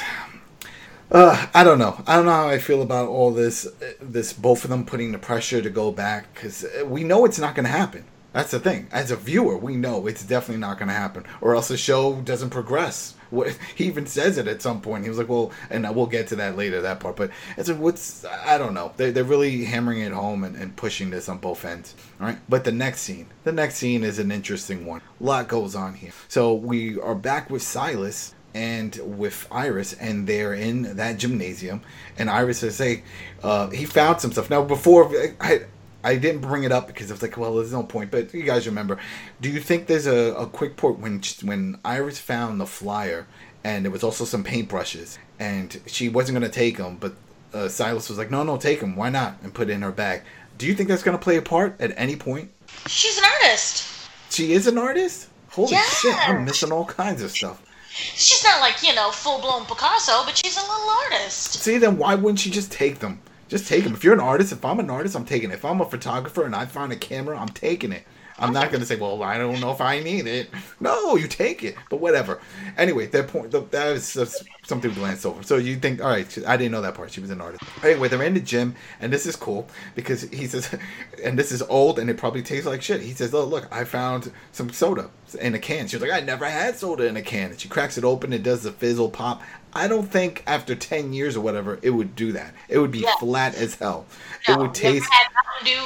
Uh, I don't know. I don't know how I feel about all this. uh, This both of them putting the pressure to go back because we know it's not going to happen. That's the thing. As a viewer, we know it's definitely not going to happen, or else the show doesn't progress. *laughs* He even says it at some point. He was like, "Well," and we'll get to that later, that part. But it's a, what's I don't know. They're, they're really hammering it home and, and pushing this on both ends. All right. But the next scene, the next scene is an interesting one. A lot goes on here. So we are back with Silas and with Iris, and they're in that gymnasium. And Iris says, "Hey, uh, he found some stuff." Now, before I, I didn't bring it up because I was like, "Well, there's no point." But you guys remember? Do you think there's a, a quick point when when Iris found the flyer, and there was also some paintbrushes, and she wasn't gonna take them, but uh, Silas was like, "No, no, take them. Why not?" and put it in her bag. Do you think that's gonna play a part at any point? She's an artist. She is an artist. Holy Yes. shit! I'm missing all kinds of stuff. She's not like, you know, full blown Picasso, but she's a little artist. See, then why wouldn't she just take them? Just take them. If you're an artist, if I'm an artist, I'm taking it. If I'm a photographer and I find a camera, I'm taking it. I'm not gonna say, well, I don't know if I need it. No, you take it. But whatever. Anyway, that point, that just something we glanced over. So you think, all right, I didn't know that part. She was an artist. Anyway, they're in the gym, and this is cool because he says, *laughs* and this is old, and it probably tastes like shit. He says, oh look, I found some soda in a can. She's like, I never had soda in a can. And she cracks it open. It does the fizzle pop. I don't think after ten years or whatever it would do that. It would be Yeah. flat as hell. No, it would taste. had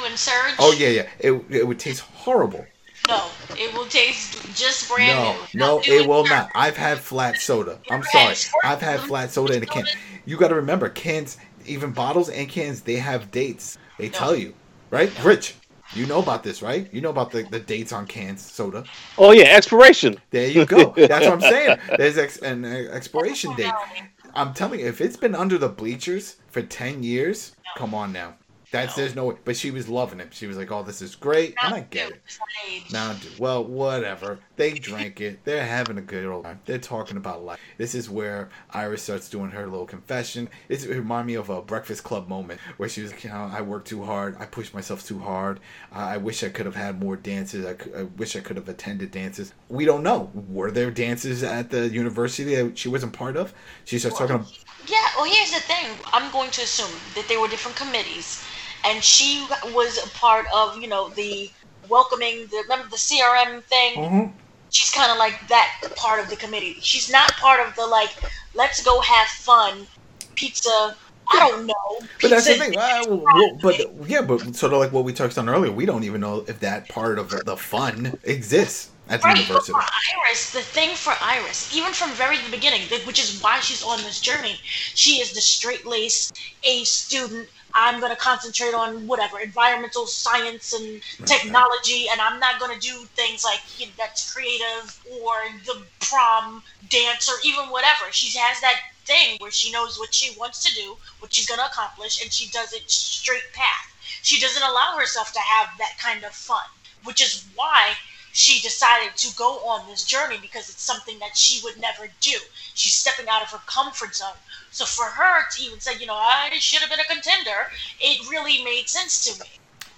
and Surge? Oh yeah, yeah. It it would taste horrible. No, it will taste just brand No, new. no, Dew it will Surge. not. I've had flat soda. I'm sorry. I've had flat soda in a can. You got to remember, cans, even bottles and cans, they have dates. They tell you, right? Rich, you know about this, right? You know about the, the dates on cans soda. Oh yeah, expiration. There you go. That's what I'm *laughs* saying. There's ex- an uh, expiration date. I'm telling you, if it's been under the bleachers for ten years, come on now. That's there's no way. But she was loving it. She was like, "Oh, this is great," and I Mountain get Dew it. is my age. Mountain Dew. Well, whatever. They drank it. They're having a good old time. They're talking about life. This is where Iris starts doing her little confession. It reminded me of a Breakfast Club moment where she was like, you know, I work too hard. I push myself too hard. I I wish I could have had more dances. I, I wish I could have attended dances. We don't know. Were there dances at the university that she wasn't part of? She starts talking about. Yeah, well, here's the thing. I'm going to assume that there were different committees, and she was a part of, you know, the welcoming. The remember the CRM thing. Mhm. She's kind of like that part of the committee. She's not part of the like, let's go have fun, pizza. I don't know. But that's the thing. Uh, well, but yeah, but sort of like what we touched on earlier, we don't even know if that part of the fun exists at the Right, university. for Iris, the thing for Iris, even from very the beginning, which is why she's on this journey, she is the straight laced A student. I'm going to concentrate on whatever environmental science and technology, and I'm not going to do things like you know, that's creative or the prom dance or even whatever. She has that thing where she knows what she wants to do, what she's going to accomplish, and she does it straight path. She doesn't allow herself to have that kind of fun, which is why she decided to go on this journey because it's something that she would never do. She's stepping out of her comfort zone. So for her to even say, you know, I should have been a contender, it really made sense to me.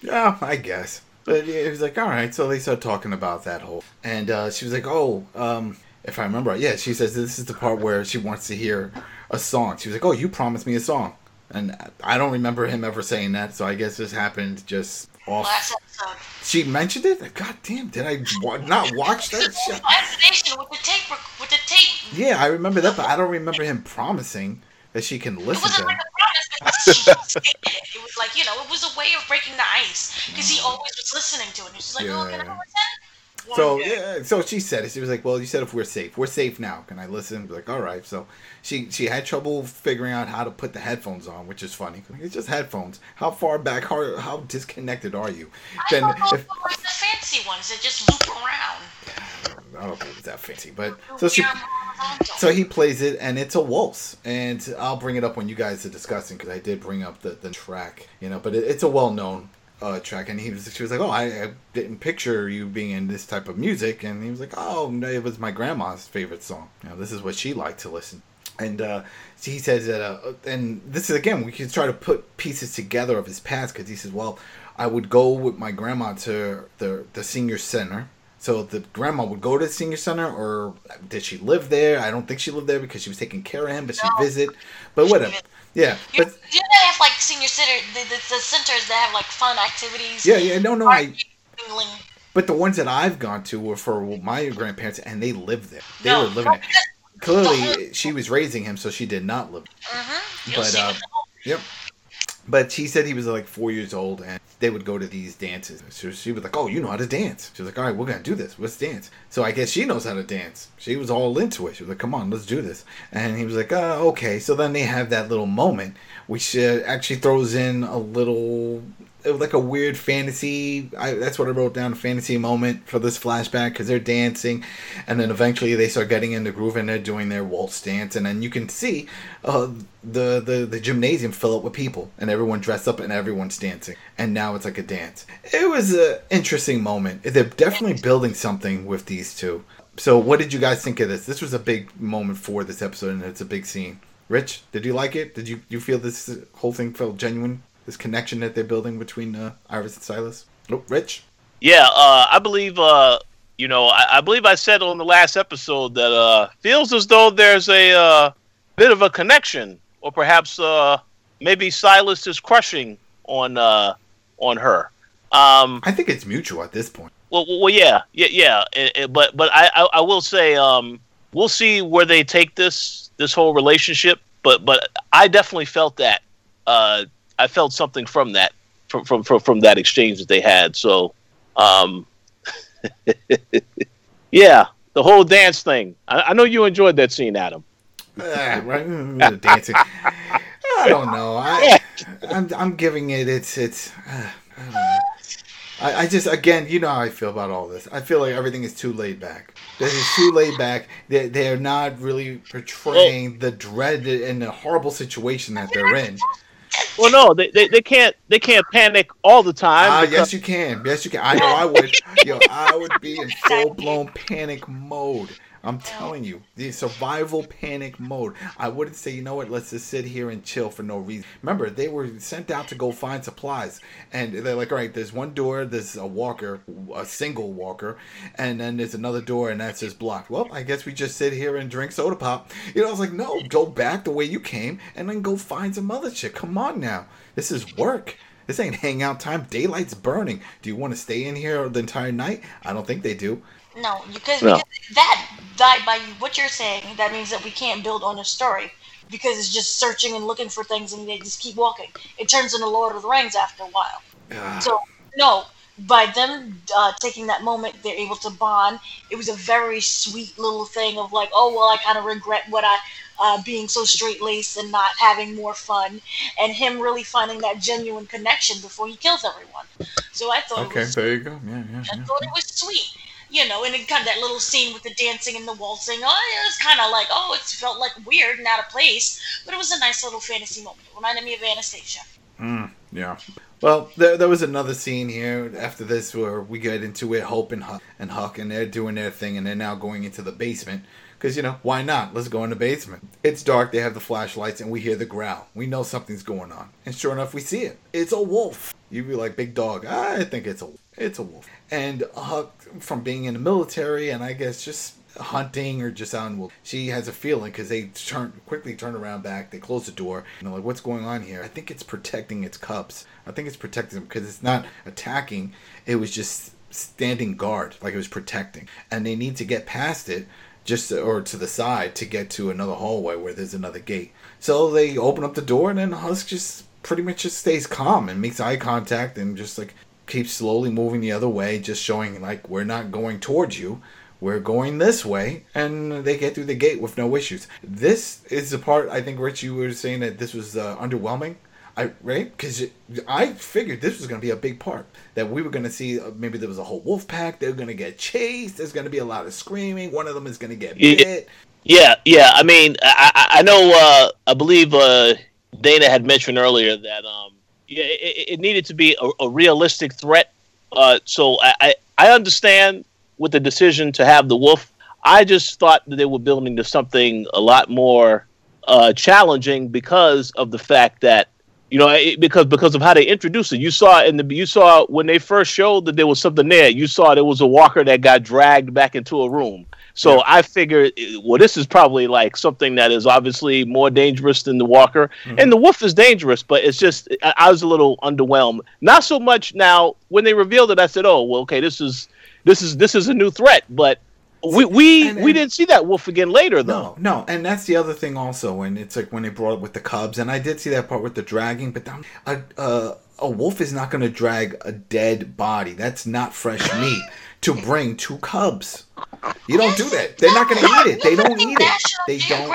Yeah, I guess. But it was like, all right. So they start talking about that whole, and uh, she was like, oh, um, if I remember, right, yeah. She says this is the part where she wants to hear a song. She was like, oh, you promised me a song, and I don't remember him ever saying that. So I guess this happened just off. Last episode. She mentioned it. God damn, did I wa- not watch that shit? Explanation with the tape, with the tape. Yeah, I remember that, but I don't remember him promising that she can It listen wasn't to like a promise, but she stated *laughs* it. It was like, you know, it was a way of breaking the ice because he mm. always was listening to it. And she's like, oh, can I Yeah. So day. yeah, so she said it. She was like, "Well, you said if we're safe, we're safe now. Can I listen?" Like, "All right." So she she had trouble figuring out how to put the headphones on, which is funny. It's just headphones. How far back? How how disconnected are you? I Then don't know if it the fancy ones that just loop around. I don't think it's that fancy, but so she so he plays it and it's a waltz and i'll bring it up when you guys are discussing because i did bring up the, the track you know but it, it's a well-known uh, track and he was she was like oh I, I didn't picture you being in this type of music and he was like oh no, it was my grandma's favorite song you know this is what she liked to listen and uh, so he says that uh, and this is again we can try to put pieces together of his past because he says well i would go with my grandma to the, the senior center so the grandma would go to the senior center, or did she live there? I don't think she lived there because she was taking care of him, but she No. visit. But whatever. Yeah, You, but know they have like senior center, the, the, the centers that have like fun activities. yeah, yeah, no, no. I, mingling. but the ones that I've gone to were for my grandparents, and they lived there. They No, were living. Clearly, she was raising him, so she did not live. Mm-hmm. But, uh, with the whole- Yep. But she said he was like four years old, and they would go to these dances. So she was like, "Oh, you know how to dance." She was like, "All right, we're gonna do this. Let's dance." So I guess she knows how to dance. She was all into it. She was like, "Come on, let's do this." And he was like, uh, "Okay." So then they have that little moment, which uh, actually throws in a little like a weird fantasy. I, that's what I wrote down. Fantasy moment for this flashback because they're dancing, and then eventually they start getting in the groove and they're doing their waltz dance, and then you can see uh, the, the the gymnasium fill up with people, and everyone dressed up and everyone's dancing, and now it's like a dance. It was an interesting moment. They're definitely building something with these two. So, what did you guys think of this? This was a big moment for this episode, and it's a big scene. Rich, did you like it? Did you you feel this whole thing felt genuine? This connection that they're building between uh, Iris and Silas. Oh, Rich. Yeah, uh, I believe. Uh, you know, I, I, believe I said on the last episode that uh, feels as though there's a uh, bit of a connection, or perhaps uh, maybe Silas is crushing on uh, on her. Um, I think it's mutual at this point. Well, well, yeah, yeah, yeah. It, it, but but I, I, I will say um, we'll see where they take this this whole relationship. But but I definitely felt that uh, I felt something from that from from from, from that exchange that they had. So, um, *laughs* yeah, the whole dance thing. I, I, know you enjoyed that scene, Adam. Uh, right, mm, dancing. I don't know. I, *laughs* I'm I'm giving it. It's it's. Uh, I, I, I, just again, you know how I feel about all this. I feel like everything is too laid back. This is too laid back. They they're not really portraying the dread and the horrible situation that they're in. Well, no, they, they, they can't they can't panic all the time. Ah, uh, yes, you can. Yes, you can. I know I would. Yo, I would be in *laughs* full blown panic mode. I'm telling you, the survival panic mode. I wouldn't say, you know what, let's just sit here and chill for no reason. Remember, they were sent out to go find supplies, and they're like, all right, there's one door, there's a walker, a single walker, and then there's another door, and that's just blocked. Well, I guess we just sit here and drink soda pop. You know, I was like, no, go back the way you came, and then go find some other shit. Come on now, this is work. This ain't hangout time. Daylight's burning. Do you want to stay in here the entire night? I don't think they do. No, because, no. because that that by what you're saying, that means that we can't build on a story because it's just searching and looking for things and they just keep walking. It turns into Lord of the Rings after a while. Uh. So no, by them uh, taking that moment, they're able to bond. It was a very sweet little thing of like, oh well, I kind of regret what I uh, being so straight laced and not having more fun, and him really finding that genuine connection before he kills everyone. So I thought, okay, was, there you go. Yeah, yeah. I yeah. thought it was sweet you know, and kind of that little scene with the dancing and the waltzing. Oh, it was kind of like, oh, it felt like weird and out of place, but it was a nice little fantasy moment. It reminded me of Anastasia. Mm, yeah. Well, there, there was another scene here after this where we get into it, Hope and Huck, and Huck, and they're doing their thing, and they're now going into the basement. Because, you know, why not? Let's go in the basement. It's dark, they have the flashlights, and we hear the growl. We know something's going on. And sure enough, we see it. It's a wolf. You'd be like, big dog. I think it's a it's a wolf. And Huck, from being in the military and I guess just hunting or just out wolf, she has a feeling because they turn quickly turn around back. They close the door. And like, "What's going on here?" I think it's protecting its cubs. I think it's protecting them because it's not attacking. It was just standing guard, like it was protecting. And they need to get past it just to, or to the side to get to another hallway where there's another gate. So they open up the door and then Huck just pretty much just stays calm and makes eye contact and just like keeps slowly moving the other way, just showing like we're not going towards you. We're going this way, and they get through the gate with no issues. This is the part I think, Rich, you were saying that this was uh, underwhelming. I right because I figured this was going to be a big part that we were going to see. Uh, maybe there was a whole wolf pack. They're going to get chased. There's going to be a lot of screaming. One of them is going to get bit. Yeah, yeah. I mean, I, I know. Uh, I believe uh, Dana had mentioned earlier that um, it, it needed to be a, a realistic threat. Uh, so I, I, understand with the decision to have the wolf. I just thought that they were building to something a lot more uh, challenging because of the fact that you know because because of how they introduced it. You saw in the you saw when they first showed that there was something there. You saw there was a walker that got dragged back into a room. So yeah. I figured, well, this is probably like something that is obviously more dangerous than the Walker, mm-hmm. and the Wolf is dangerous, but it's just I, I was a little underwhelmed. Not so much now when they revealed it. I said, oh, well, okay, this is this is this is a new threat, but we we, and, and, we didn't see that wolf again later though. No, no, and that's the other thing also. And it's like when they brought it with the cubs, and I did see that part with the dragging, but a, a, a wolf is not going to drag a dead body. That's not fresh meat *laughs* to bring two cubs. You don't do that. They're not going to eat it. They don't eat it. They don't.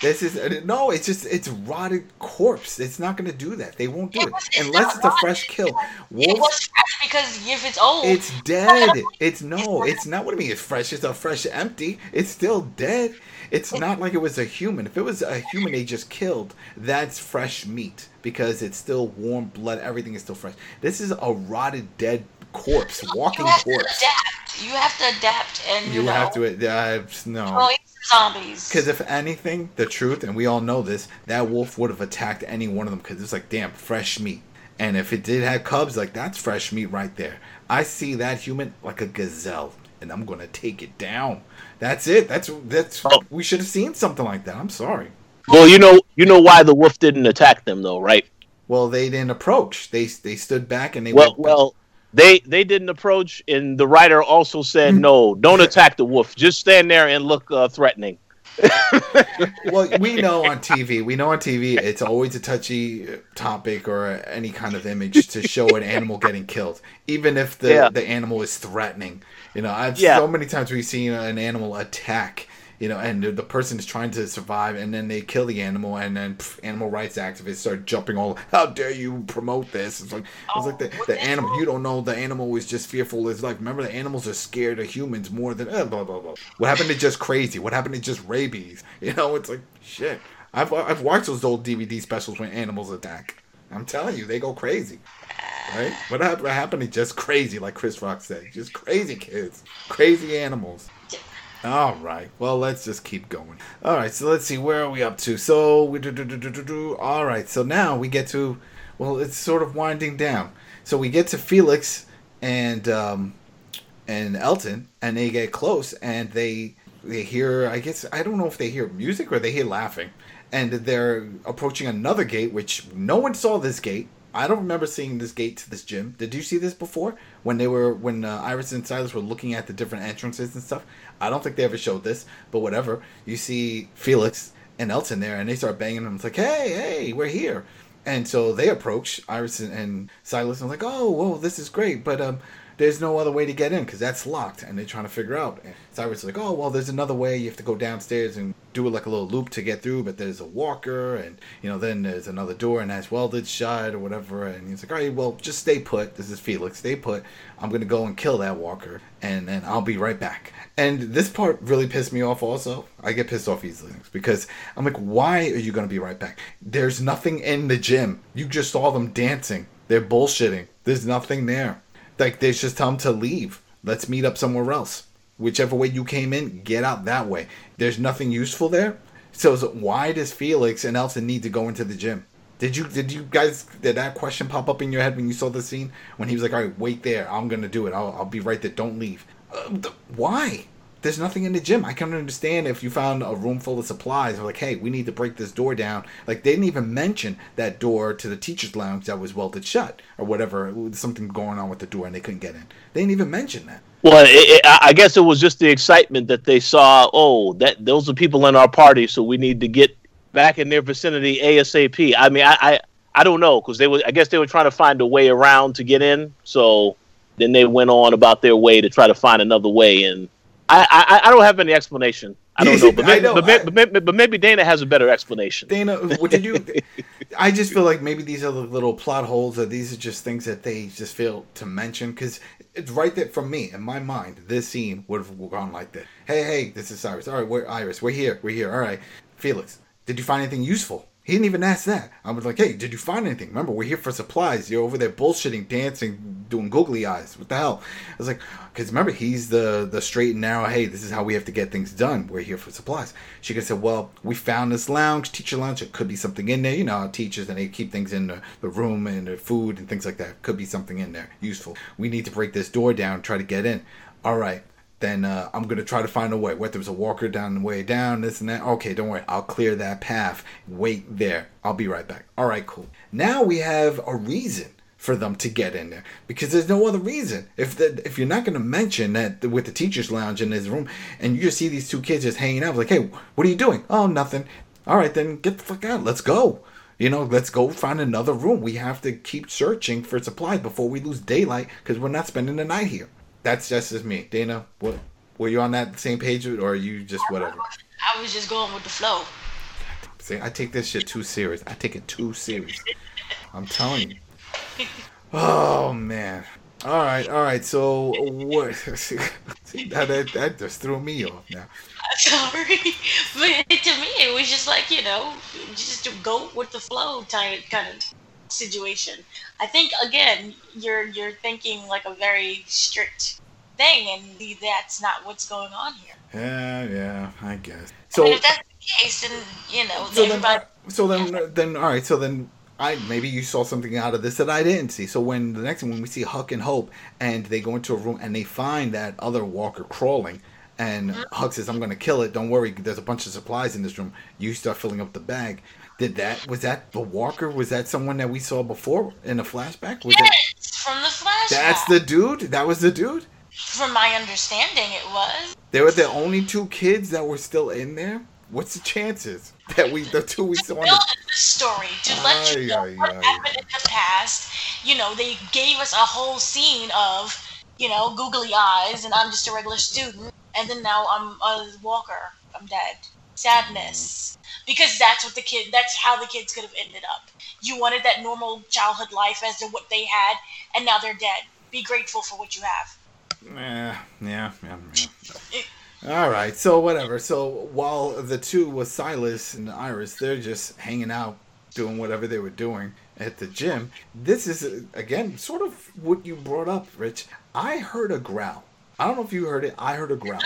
This is uh, no. It's just it's rotted corpse. It's not going to do that. They won't do it unless it's a fresh kill. It was fresh because if it's old, It's dead. It's no. It's not what I mean. It's fresh. It's a fresh empty. It's still dead. It's not like it was a human. If it was a human they just killed, that's fresh meat because it's still warm blood. Everything is still fresh. This is a rotted dead corpse, walking you have corpse. to adapt. You have to adapt, and you, You know, have to. Uh, no. throw in zombies. Because if anything, the truth, and we all know this, that wolf would have attacked any one of them because it's like, damn, fresh meat. And if it did have cubs, like, that's fresh meat right there. I see that human like a gazelle, and I'm going to take it down. That's it. That's, that's, Oh. we should have seen something like that. I'm sorry. Well, you know, you know why the wolf didn't attack them, though, right? Well, they didn't approach. They, they stood back and they Well, went back. well, they they didn't approach, and the writer also said, "No, don't attack the wolf. Just stand there and look uh, threatening." well, we *laughs* know on TV, we know on TV, it's always a touchy topic or any kind of image to show an animal getting killed, even if the Yeah. the animal is threatening. You know, I've Yeah. so many times we've seen an animal attack. You know, and the, person is trying to survive, and then they kill the animal, and then pff, animal rights activists start jumping all. How dare you promote this? It's like it's like the, the animal. You don't know the animal is just fearful. It's like remember the animals are scared of humans more than eh, blah blah blah. What happened to just crazy? What happened to just rabies? *laughs* You know, it's like shit. I've I've watched those old DVD specials when animals attack. I'm telling you, they go crazy. Right? What happened, what happened to just crazy, like Chris Rock said? Just crazy kids, crazy animals. All right. Well, let's just keep going. All right. So let's see. Where are we up to? So we do, do, do, do, do, do. All right. So now we get to. Well, it's sort of winding down. So we get to Felix and um, and Elton, and they get close, and they they hear. I guess I don't know if they hear music or they hear laughing, and they're approaching another gate, which no one saw this gate. I don't remember seeing this gate to this gym. Did you see this before? When they were when uh, Iris and Silas were looking at the different entrances and stuff. I don't think they ever showed this, but whatever. You see Felix and Elton there, and they start banging them. It's like, hey, hey, we're here. And so they approach Iris and, and Silas and like, oh, whoa, this is great, but um, there's no other way to get in because that's locked, and they're trying to figure out. And Silas is like, oh, well, there's another way. You have to go downstairs and do it like a little loop to get through, but there's a walker, and you know, then there's another door, and that's welded shut or whatever. And he's like, all right, well, just stay put. This is Felix. Stay put. I'm gonna go and kill that walker, and then I'll be right back. And this part really pissed me off. Also, I get pissed off easily because I'm like, why are you gonna be right back? There's nothing in the gym. You just saw them dancing. They're bullshitting. There's nothing there. Like they just tell them to leave. Let's meet up somewhere else. Whichever way you came in, get out that way. There's nothing useful there. So, why does Felix and Elton need to go into the gym? Did you did you guys did that question pop up in your head when you saw the scene when he was like, "All right, wait there. I'm gonna do it. I'll, I'll be right there. Don't leave." Uh, th- why? There's nothing in the gym. I can understand if you found a room full of supplies. Or like, hey, we need to break this door down. Like they didn't even mention that door to the teachers' lounge that was welded shut or whatever. Something going on with the door and they couldn't get in. They didn't even mention that. Well, it, it, I I guess it was just the excitement that they saw. Oh, that those are people in our party, so we need to get back in their vicinity ASAP. I mean, I I, I don't know because they were. I guess they were trying to find a way around to get in. So then they went on about their way to try to find another way, and I I, I don't have any explanation. I don't *laughs* know, but maybe, know, but, I- but, maybe, but maybe Dana has a better explanation. Dana, what did you? *laughs* I just feel like maybe these are the little plot holes, or these are just things that they just fail to mention because it's right there from me in my mind. This scene would have gone like this: Hey, hey, this is Silas. All right, we're Iris. We're here. We're here. All right, Felix. Did you find anything useful? He didn't even ask that. I was like, hey, did you find anything? Remember, we're here for supplies. You're over there bullshitting, dancing, doing googly eyes. What the hell? I was like, because remember, he's the the straight and narrow. Hey, this is how we have to get things done. We're here for supplies. She could say, well, we found this lounge, teacher lounge. It could be something in there. You know, teachers and they keep things in the, the room and the food and things like that. Could be something in there useful. We need to break this door down, try to get in. All right then uh, I'm gonna try to find a way. Whether was a walker down the way down, this and that. Okay, don't worry, I'll clear that path. Wait there. I'll be right back. All right, cool. Now we have a reason for them to get in there because there's no other reason. If the, if you're not gonna mention that with the teachers' lounge in this room, and you just see these two kids just hanging out, like, hey, what are you doing? Oh, nothing. All right, then get the fuck out. Let's go. You know, let's go find another room. We have to keep searching for supplies before we lose daylight because we're not spending the night here. That's just as me. Dana, what were you on that same page or are you just whatever? I was just going with the flow. See, I take this shit too serious. I take it too serious. I'm telling you. *laughs* Oh man. All right, all right. So what? *laughs* See, that, that that just threw me off now. *laughs* Sorry, but to me it was just like you know, just to go with the flow type kind of situation. I think again, you're you're thinking like a very strict thing, and that's not what's going on here. Yeah, yeah, I guess. I So mean, if that's the case, then you know, so then, so then, then, all right. So then, I maybe you saw something out of this that I didn't see. So when the next one, when we see Huck and Hope, and they go into a room and they find that other Walker crawling, and Mm-hmm. Huck says, "I'm going to kill it. Don't worry. There's a bunch of supplies in this room. You start filling up the bag." Did that was that the Walker? Was that someone that we saw before in a flashback? Was that Yes, from the flashback. that's the dude? That was the dude. From my understanding, it was. They were the only two kids that were still in there. What's the chances that we the two we *laughs* saw? On the, story to let you know Ay, ay, what ay. happened in the past. You know, they gave us a whole scene of, you know, googly eyes, and I'm just a regular student, and then now I'm a walker. I'm dead. Sadness. Because that's what the kid. That's how the kids could have ended up. You wanted that normal childhood life as to what they had, and now they're dead. Be grateful for what you have. Yeah, yeah, yeah, yeah. All right, so whatever. So while the two was Silas and Iris, they're just hanging out, doing whatever they were doing at the gym. This is again sort of what you brought up, Rich. I heard a growl. I don't know if you heard it. I heard a growl.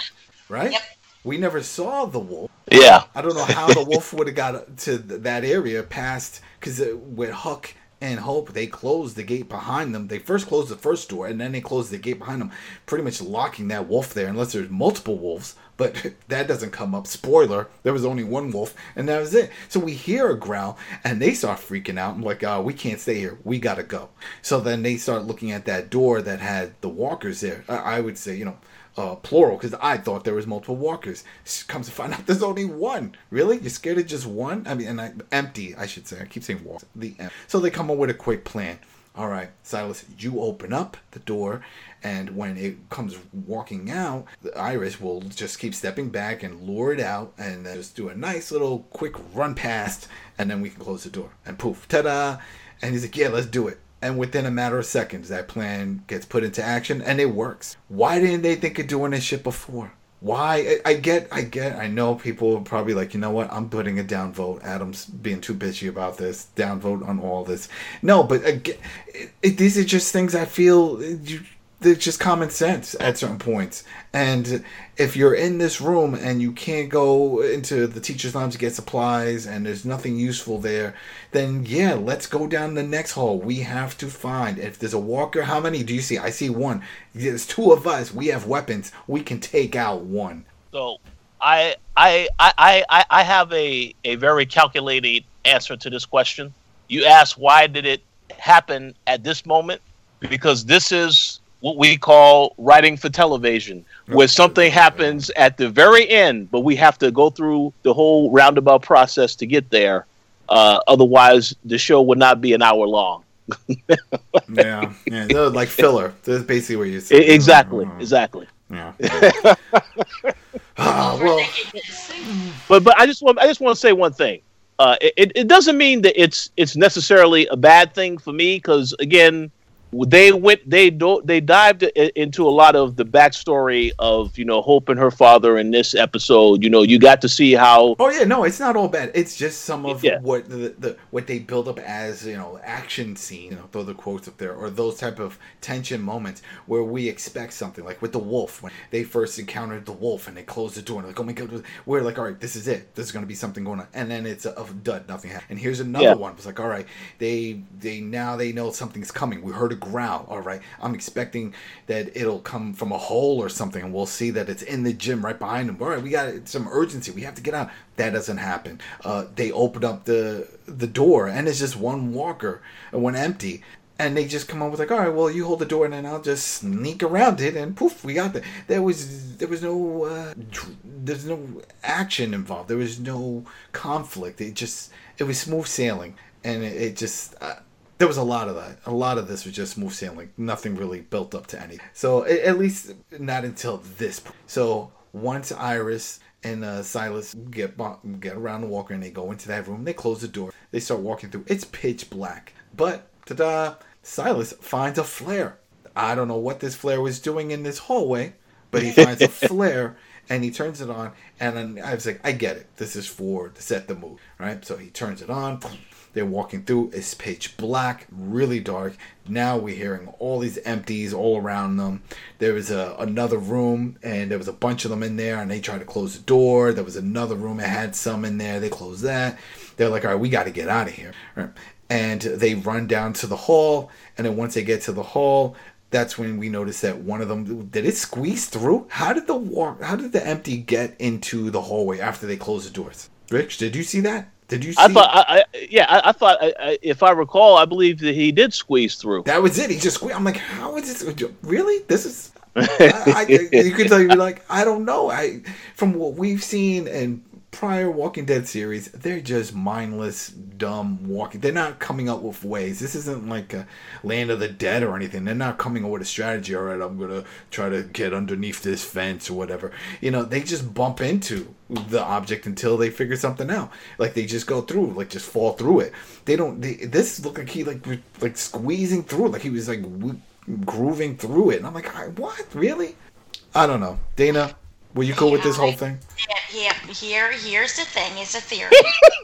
Right? Yep. We never saw the wolf. Yeah. I don't know how the wolf would have got to th- that area past because with Huck and Hope, they closed the gate behind them. They first closed the first door and then they closed the gate behind them, pretty much locking that wolf there, unless there's multiple wolves. But *laughs* that doesn't come up. Spoiler: there was only one wolf, and that was it. So we hear a growl, and they start freaking out. I'm like, "Oh, we can't stay here. We gotta go." So then they start looking at that door that had the walkers there. I, I would say, you know, uh, plural because I thought there was multiple walkers. Comes to find *laughs* out there's only one. Really? You're scared of just one? I mean, and I, empty. I should say. I keep saying walk. The em- so they come up with a quick plan. All right, Silas, you open up the door, and when it comes walking out, the Iris will just keep stepping back and lure it out, and then just do a nice little quick run past, and then we can close the door. And poof, ta-da! And he's like, "Yeah, let's do it." And within a matter of seconds, that plan gets put into action and it works. Why didn't they think of doing this shit before? Why? I, get, I get, I know people are probably like, you know what? I'm putting a downvote. Adam's being too bitchy about this. Downvote on all this. No, but again, it, it, these are just things I feel you, they're just common sense at certain points. And if you're in this room and you can't go into the teacher's lounge to get supplies and there's nothing useful there, then yeah, let's go down the next hall. We have to find if there's a walker. How many do you see? I see one. There's two of us. We have weapons. We can take out one. So I I I I I have a, a very calculated answer to this question. You asked why did it happen at this moment? Because this is what we call writing for television, where something happens at the very end, but we have to go through the whole roundabout process to get there. Uh, otherwise, the show would not be an hour long. *laughs* Yeah, yeah, like filler. That's basically what you said. exactly, exactly. Yeah. *laughs* Ah, well, But but I just want I just want to say one thing. Uh, it it doesn't mean that it's it's necessarily a bad thing for me because again, they went they do, they dived into a lot of the backstory of you know Hope and her father in this episode. You know, you got to see how Oh yeah, no, it's not all bad. It's just some of Yeah. what the, the what they build up as you know action scene. You know, throw the quotes up there, or those type of tension moments where we expect something. Like with the wolf, when they first encountered the wolf and they closed the door and like, oh my god, we're like, all right, this is it. There's gonna be something going on, and then it's a, a dud, nothing happened. And here's another Yeah. one. It's like, all right, they they now they know something's coming. We heard a growl. All right, I'm expecting that it'll come from a hole or something, and we'll see that it's in the gym right behind them. All right, we got some urgency. We have to get out. That doesn't happen. Uh, they open up the the door, and it's just one walker and one empty. And they just come up with like, all right, well, you hold the door, and then I'll just sneak around it, and poof, we got there. There was there was no uh, there's no action involved. There was no conflict. It just it was smooth sailing. and it, it just. Uh, there was a lot of that. A lot of this was just smooth sailing. Nothing really built up to anything. So at least not until this. So once Iris and uh, Silas get get around the walker and they go into that room, they close the door. They start walking through. It's pitch black, but ta-da! Silas finds a flare. I don't know what this flare was doing in this hallway, but he finds a *laughs* flare and he turns it on. And then I was like, I get it. This is for to set the mood, right? So he turns it on. They're walking through. It's pitch black, really dark. Now we're hearing all these empties all around them. There was a, another room, and there was a bunch of them in there, and they tried to close the door. There was another room that had some in there. They closed that. They're like, all right, we got to get out of here. Right? And they run down to the hall, and then once they get to the hall, that's when we notice that one of them did it squeeze through. How did the walk? How did the empty get into the hallway after they closed the doors? Rich, did you see that? Did you? See I thought, I, I yeah, I, I thought, I, if I recall, I believe that he did squeeze through. That was it. He just squeezed. I'm like, how is this? Really? This is. *laughs* I, you could tell you like I don't know. I from what we've seen and prior Walking Dead series, they're just mindless, dumb walking. They're not coming up with ways. This isn't like a Land of the Dead or anything. They're not coming up with a strategy. All right, I'm gonna try to get underneath this fence or whatever. You know, they just bump into the object until they figure something out. Like they just go through, like just fall through it. They don't. They, this looked like he like like squeezing through, like he was like grooving through it. And I'm like, what? Really? I don't know, Dana. Were you cool yeah, with this whole thing? Yeah, yeah. Here, here's the thing. It's a theory.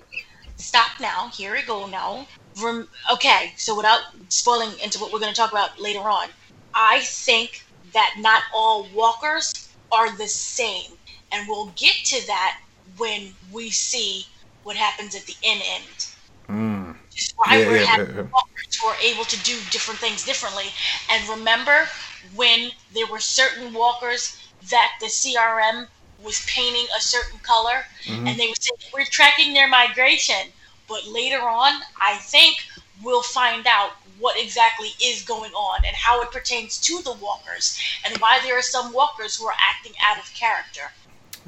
*laughs* Stop now. Here we go now. Rem- okay, so without spoiling into what we're going to talk about later on, I think that not all walkers are the same, and we'll get to that when we see what happens at the end end. Mm. Just why yeah, we're yeah, having yeah, walkers who are able to do different things differently. And remember when there were certain walkers that the CRM was painting a certain color, mm-hmm. and they would say we're tracking their migration. But later on, I think we'll find out what exactly is going on and how it pertains to the walkers, and why there are some walkers who are acting out of character.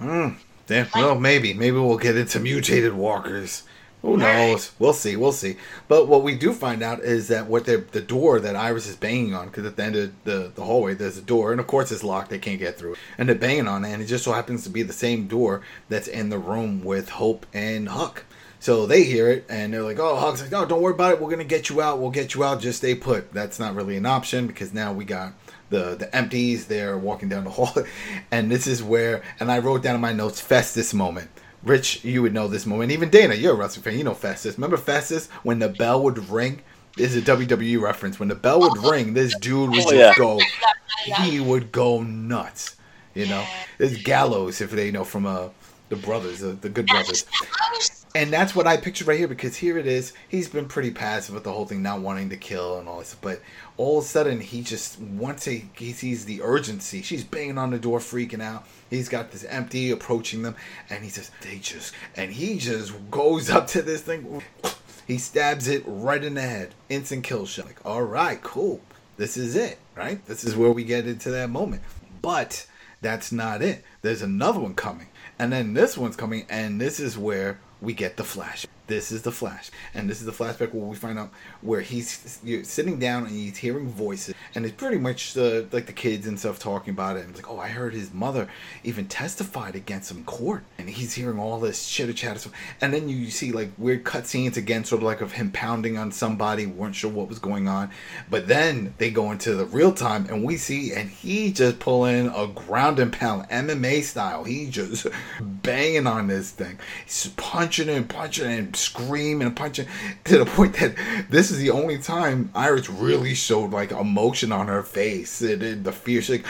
Mm, yeah, well, maybe, maybe we'll get into mutated walkers. Who knows? We'll see. We'll see. But what we do find out is that what the the door that Iris is banging on, because at the end of the, the hallway there's a door, and of course it's locked. They can't get through it, and they're banging on it, and it just so happens to be the same door that's in the room with Hope and Huck. So they hear it, and they're like, "Oh, Huck's like, no, don't worry about it. We're gonna get you out. We'll get you out. Just stay put." That's not really an option because now we got the the empties. They're walking down the *laughs* hall, and this is where, and I wrote down in my notes, Festus moment Rich, you would know this moment. Even Dana, you're a wrestling fan. You know Festus. Remember Festus when the bell would ring? This is a WWE reference. When the bell would ring, this dude would oh, just yeah. go. He would go nuts. You know, it's Gallows if they know from uh, the brothers, uh, the Good Brothers. And that's what I pictured right here because here it is. He's been pretty passive with the whole thing, not wanting to kill and all this. But all of a sudden, he just once he, he sees the urgency, she's banging on the door, freaking out He's got this empty approaching them, and he says, "They just," and he just goes up to this thing. He stabs it right in the head. Instant kill shot. Like, all right, cool. This is it, right? This is where we get into that moment. But that's not it. There's another one coming, and then this one's coming, and this is where we get the flash. This is the flash, and this is the flashback where we find out where he's sitting down and he's hearing voices, and it's pretty much the like the kids and stuff talking about it. And it's like, oh, I heard his mother even testified against him in court, and he's hearing all this chitter chatter. And then you see like weird cutscenes again, sort of like of him pounding on somebody, weren't sure what was going on, but then they go into the real time, and we see, and he just pulling a ground and pound MMA style. He just *laughs* banging on this thing, he's punching and punching and screaming and punching *laughs* to the point that this is the only time Iris really showed like emotion on her face and, the fear. She's like,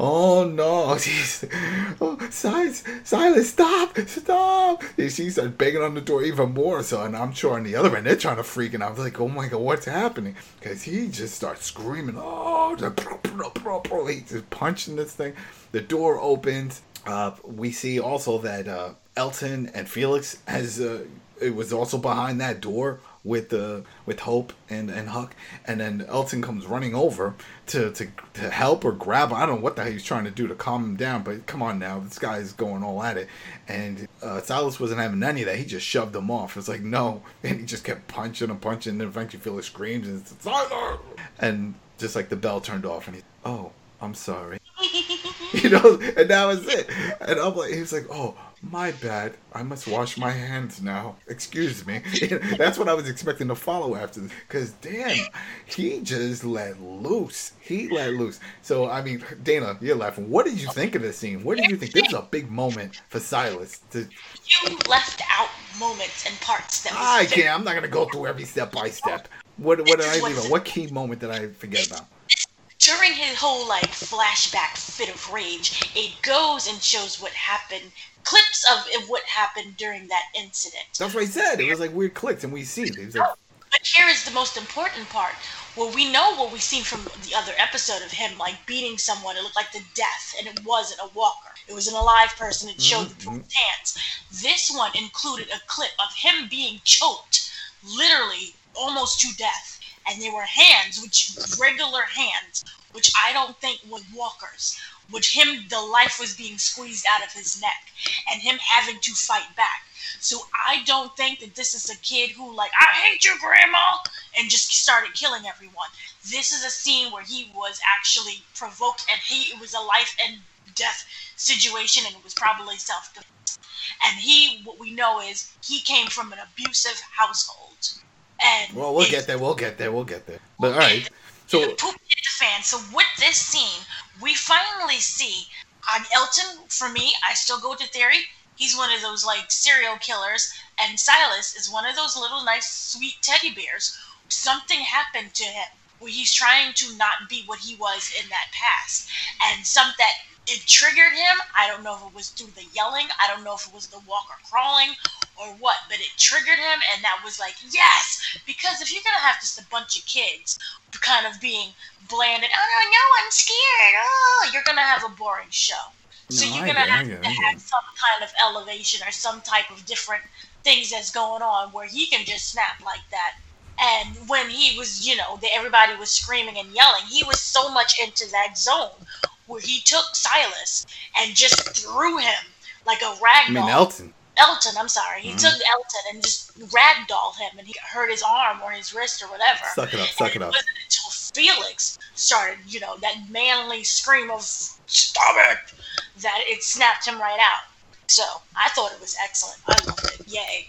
"Oh no, *laughs* she's oh, Silas, stop, stop!" And she started banging on the door even more. So, and I'm sure on the other end they're trying to freak, and I was like, "Oh my god, what's happening?" Because he just starts screaming, "Oh!" He's just punching this thing. The door opens. Uh, we see also that uh, Elton and Felix has uh, it was also behind that door with the with Hope and and Huck, and then Elton comes running over to to, to help or grab. I don't know what the hell he's trying to do to calm him down, but come on now, this guy is going all at it, and uh, Silas wasn't having any of that. He just shoved him off. It's like no, *laughs* and he just kept punching and punching, and then eventually Felix screams and Silas, and just like the bell turned off, and he oh. I'm sorry. *laughs* you know, and that was it. And I'm like, he's like, oh, my bad. I must wash my hands now. Excuse me. *laughs* That's what I was expecting to follow after this. Because, damn, he just let loose. He let loose. So, I mean, Dana, you're laughing. What did you think of this scene? What did you think? This is a big moment for Silas. To... You left out moments and parts that I can't. I'm not going to go through every step by step. What, what did I leave out? What key moment did I forget about? During his whole like flashback fit of rage, it goes and shows what happened, clips of what happened during that incident. That's what he said. It was like weird clicks, and we see it. it like, but here is the most important part. Well, we know what we've seen from the other episode of him like beating someone. It looked like the death, and it wasn't a walker. It was an alive person. It showed mm-hmm. the hands. This one included a clip of him being choked, literally almost to death and they were hands, which regular hands, which I don't think were walkers. Which him, the life was being squeezed out of his neck, and him having to fight back. So I don't think that this is a kid who like I hate you, grandma, and just started killing everyone. This is a scene where he was actually provoked, and he it was a life and death situation, and it was probably self defense. And he, what we know is he came from an abusive household and well, we'll get there. We'll get there. We'll get there. But all right. So poop hit the fan. So with this scene, we finally see on Elton. For me, I still go to theory. He's one of those like serial killers, and Silas is one of those little nice sweet teddy bears. Something happened to him where he's trying to not be what he was in that past, and some that it triggered him. I don't know if it was through the yelling. I don't know if it was the walker crawling or what, but it triggered him, and that was like, yes! Because if you're gonna have just a bunch of kids kind of being blanded, oh no, no, I'm scared, oh, you're gonna have a boring show. No, so you're gonna have to have some kind of elevation or some type of different things that's going on where he can just snap like that. And when he was, you know, the, everybody was screaming and yelling, he was so much into that zone where he took Silas and just threw him like a rag doll. I mean Elton. Elton, I'm sorry. He mm-hmm. took Elton and just ragdolled him, and he hurt his arm or his wrist or whatever. Suck it up, suck and it, it up. Wasn't until Felix started, you know, that manly scream of "Stop it!" that it snapped him right out. So I thought it was excellent. I loved it. Yay.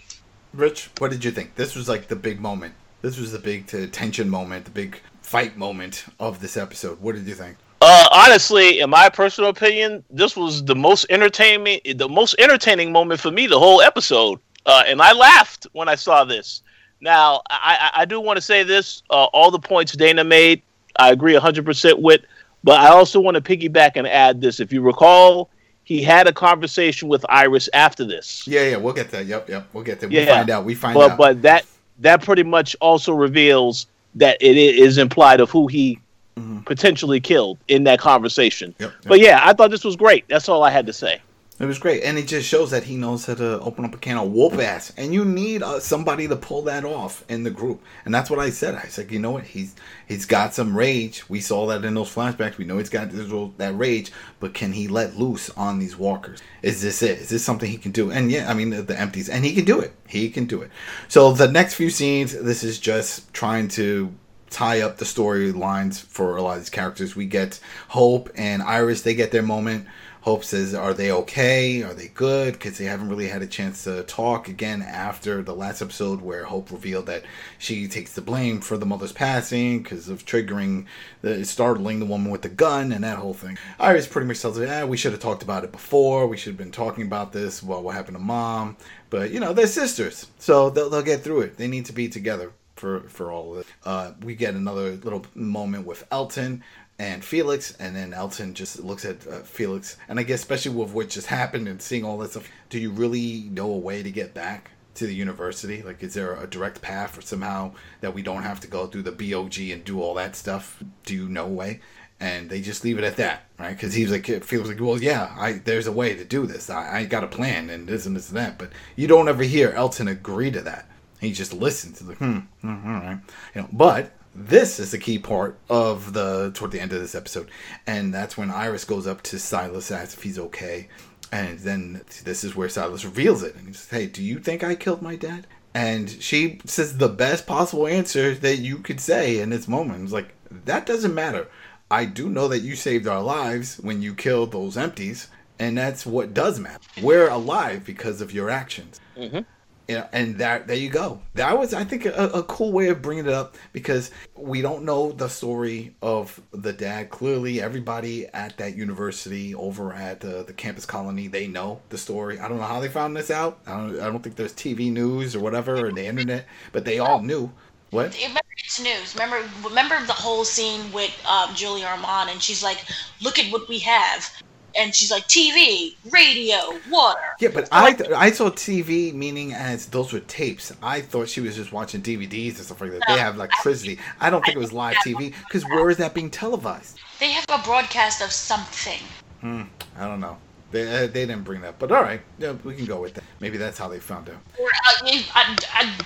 Rich, what did you think? This was like the big moment. This was the big tension moment, the big fight moment of this episode. What did you think? Uh, honestly, in my personal opinion, this was the most entertaining, the most entertaining moment for me the whole episode, uh, and I laughed when I saw this. Now, I, I do want to say this: uh, all the points Dana made, I agree hundred percent with, but I also want to piggyback and add this. If you recall, he had a conversation with Iris after this. Yeah, yeah, we'll get that. Yep, yep, we'll get that. We yeah, find out. We find but, out. But that that pretty much also reveals that it is implied of who he mm-hmm. potentially killed in that conversation. Yep, yep. But yeah, I thought this was great. That's all I had to say. It was great, and it just shows that he knows how to open up a can of whoop ass, and you need uh, somebody to pull that off in the group, and that's what I said. I said, you know what, he's he's got some rage. We saw that in those flashbacks. We know he's got this, that rage, but can he let loose on these walkers? Is this it? Is this something he can do? And yeah, I mean the, the empties, and he can do it. He can do it. So the next few scenes, this is just trying to tie up the storylines for a lot of these characters. We get Hope and Iris, they get their moment. Hope says, Are they okay? Are they good? Because they haven't really had a chance to talk again after the last episode where Hope revealed that she takes the blame for the mother's passing because of triggering, the startling the woman with the gun and that whole thing. Iris pretty much tells her, Yeah, we should have talked about it before. We should have been talking about this. Well, what happened to mom? But, you know, they're sisters. So they'll, they'll get through it. They need to be together for for all of it. Uh, we get another little moment with Elton and Felix, and then Elton just looks at uh, Felix, and I guess especially with what just happened and seeing all that stuff, do you really know a way to get back to the university? Like, is there a direct path or somehow that we don't have to go through the BOG and do all that stuff? Do you know a way? And they just leave it at that, right? Because he's like, feels like, well, yeah, I there's a way to do this. I, I got a plan and this and this and that. But you don't ever hear Elton agree to that He just listens. He's like, hmm, hmm, all right, you know. But this is the key part of the toward the end of this episode, and that's when Iris goes up to Silas, asks if he's okay, and then this is where Silas reveals it, and he says, "Hey, do you think I killed my dad?" And she says the best possible answer that you could say in this moment. It's like that doesn't matter. I do know that you saved our lives when you killed those empties, and that's what does matter. We're alive because of your actions. Mm-hmm. Yeah, and that there you go. That was, I think, a, a cool way of bringing it up because we don't know the story of the dad. Clearly, everybody at that university over at uh, the campus colony they know the story. I don't know how they found this out. I don't. I don't think there's TV news or whatever or the internet, but they all knew. What? Remember, it's news. Remember, remember the whole scene with um, Julie Armand, and she's like, "Look at what we have," and she's like, "TV, radio, water." Yeah, but I I saw TV meaning as those were tapes. I thought she was just watching DVDs and stuff like that. They have electricity. I don't think it was live TV because where is that being televised? They have a broadcast of something. Hmm. I don't know. They uh, they didn't bring that, but all right, yeah, we can go with that. Maybe that's how they found out. Or, uh, I, I,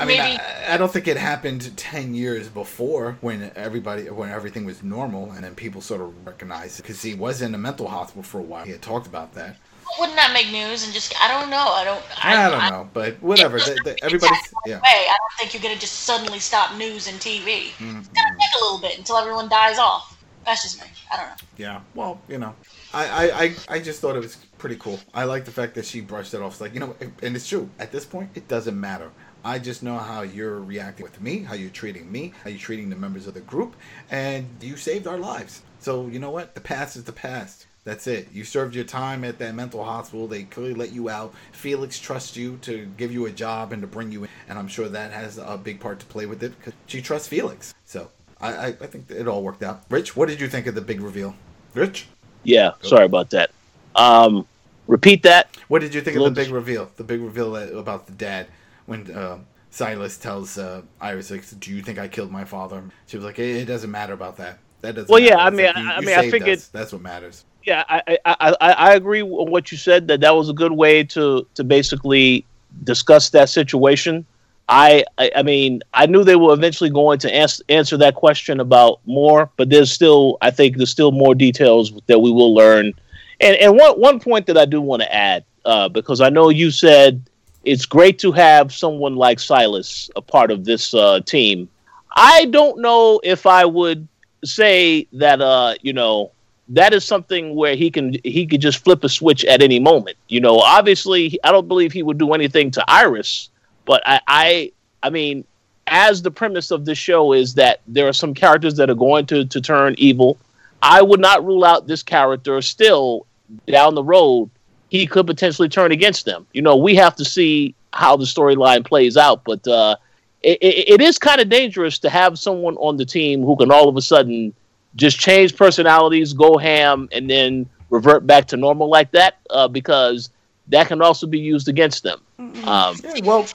I mean, maybe I, I don't think it happened ten years before when everybody when everything was normal, and then people sort of recognized it because he was in a mental hospital for a while. He had talked about that. wouldn't that make news? And just I don't know. I don't. I, don't know, but whatever. The, the, everybody's yeah. Way. I don't think you're gonna just suddenly stop news and TV. Mhm. It's gonna take a little bit until everyone dies off. That's just me. I don't know. Yeah, well, you know, I, I, I, I just thought it was pretty cool. I like the fact that she brushed it off. It's like, you know, and it's true. At this point, it doesn't matter. I just know how you're reacting with me, how you're treating me, how you're treating the members of the group, and you saved our lives. So, you know what? The past is the past. That's it. You served your time at that mental hospital. They clearly let you out. Felix trusts you to give you a job and to bring you in. And I'm sure that has a big part to play with it because she trusts Felix. So I, I, I think it all worked out. Rich, what did you think of the big reveal? Rich? Yeah, sorry about that. Um, repeat that. What did you think of the big reveal? The big reveal about the dad when uh, Silas tells uh, Iris, like, "Do you think I killed my father?" She was like, "It, it doesn't matter about that. That doesn't." Well, yeah. I mean, like, I- you- I you mean, I figured- us. that's what matters." Yeah, I, I, I, I agree with what you said. That that was a good way to to basically discuss that situation. I, I, I mean, I knew they were eventually going to answer answer that question about more, but there's still, I think, there's still more details that we will learn. And and one one point that I do want to add, uh, because I know you said it's great to have someone like Silas a part of this uh, team. I don't know if I would say that, uh, you know, that is something where he can he could just flip a switch at any moment. You know, obviously, I don't believe he would do anything to Iris, but I, I, I mean, as the premise of this show is that there are some characters that are going to to turn evil. I would not rule out this character still down the road. He could potentially turn against them. You know, we have to see how the storyline plays out, but uh, it, it, it is kind of dangerous to have someone on the team who can all of a sudden just change personalities, go ham, and then revert back to normal like that, uh, because that can also be used against them. Um, Yeah, well,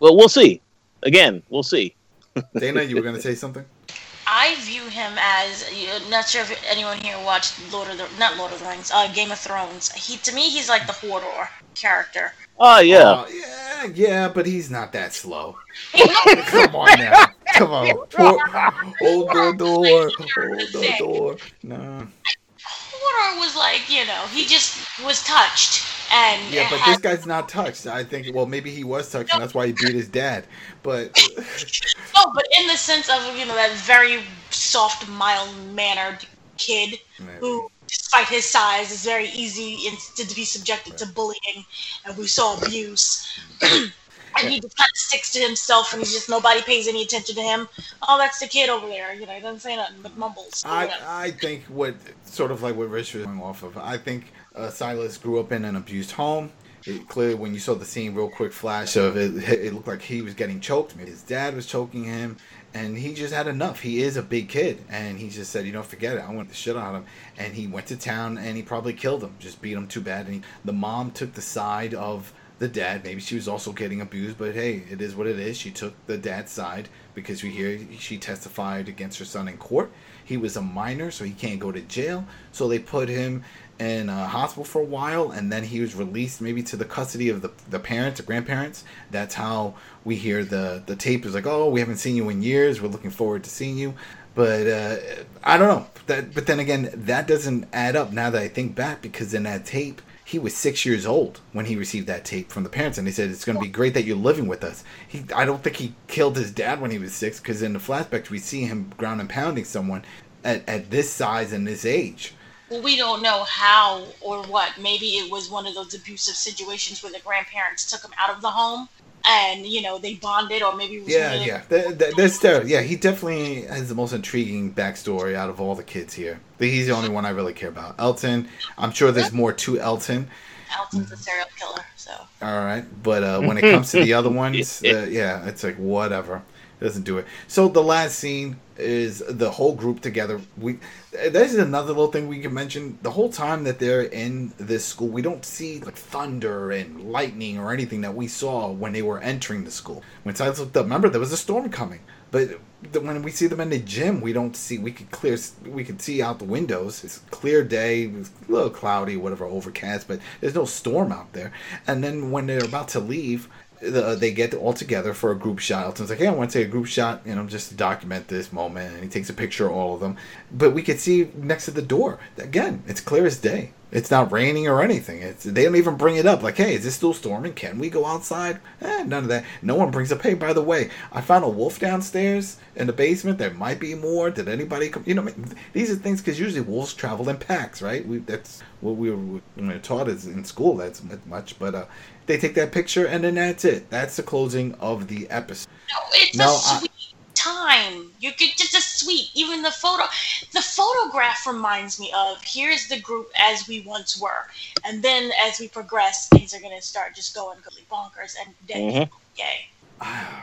well, we'll see. Again, we'll see. Dana, you were going *laughs* to say something. I view him as I'm not sure if anyone here watched Lord of the not Lord of the Rings, uh, Game of Thrones. He to me he's like the Hodor character. Oh yeah, Uh, yeah, yeah, but he's not that slow. *laughs* Come on now. Come on. *laughs* Poor- hold the door. Hold the door. No. Hodor was like you know he just was touched and Yeah, but this guy's not touched. I think. Well, maybe he was touched, and that's why he beat his dad. But *laughs* no, but in the sense of you know that very soft, mild mannered kid who, despite his size, is very easy in, to be subjected to bullying, and we saw abuse. *clears throat* and he just kind of sticks to himself, and he's just nobody pays any attention to him. Oh, that's the kid over there. You know, he doesn't say nothing but mumbles. I. I think what sort of like what Rich was going off of. I think uh, Silas grew up in an abused home. It, clearly, when you saw the scene, real quick flash of it, it looked like he was getting choked. His dad was choking him, and he just had enough. He is a big kid, and he just said, "You know, forget it. I want the shit out of him." And he went to town, and he probably killed him, just beat him too bad. And he, the mom took the side of the dad. Maybe she was also getting abused, but hey, it is what it is. She took the dad's side because we hear she testified against her son in court. He was a minor, so he can't go to jail. So they put him in a hospital for a while, and then he was released maybe to the custody of the, the parents or grandparents. That's how we hear the, the tape is like, oh, we haven't seen you in years. We're looking forward to seeing you. But uh, I don't know. That, but then again, that doesn't add up now that I think back because in that tape, he was six years old when he received that tape from the parents, and they said it's going to be great that you're living with us. He, I don't think he killed his dad when he was six, because in the flashbacks we see him ground and pounding someone at, at this size and this age. Well, we don't know how or what. Maybe it was one of those abusive situations where the grandparents took him out of the home and you know they bonded, or maybe it was Yeah, one of yeah, Th- th- that's there. Yeah, he definitely has the most intriguing backstory out of all the kids here. He's the only one I really care about. Elton, I'm sure there's more to Elton. Elton's a serial killer, so All right, but uh, when it comes to the other ones, *laughs* uh, yeah, it's like whatever. It doesn't do it. So the last scene is the whole group together. We this is another little thing we can mention. The whole time that they're in this school, we don't see like thunder and lightning or anything that we saw when they were entering the school. When Silas looked up, remember there was a storm coming. But when we see them in the gym, we don't see. We could clear. We could see out the windows. It's clear day. It's a little cloudy, whatever, overcast. But there's no storm out there. And then when they're about to leave, the, uh, they get all together for a group shot. Elton's like, "Hey, I want to take a group shot, you know, just to document this moment." And he takes a picture of all of them. But we could see next to the door again. It's clear as day. It's not raining or anything. It's they don't even bring it up. Like, hey, is it still storming? Can we go outside? Eh, none of that. No one brings up. Hey, by the way, I found a wolf downstairs in the basement. There might be more. Did anybody come? You know, these are things because usually wolves travel in packs, right? We that's what we were, we were taught as in school. That's much, but uh, they take that picture and then that's it. That's the closing of the episode. no, it's No, a sweet time. You could just a sweet. Even the photo, the photograph reminds me of here's the group as we once were, and then as we progress, things are gonna start just going completely bonkers and dead. Mhm. Yay.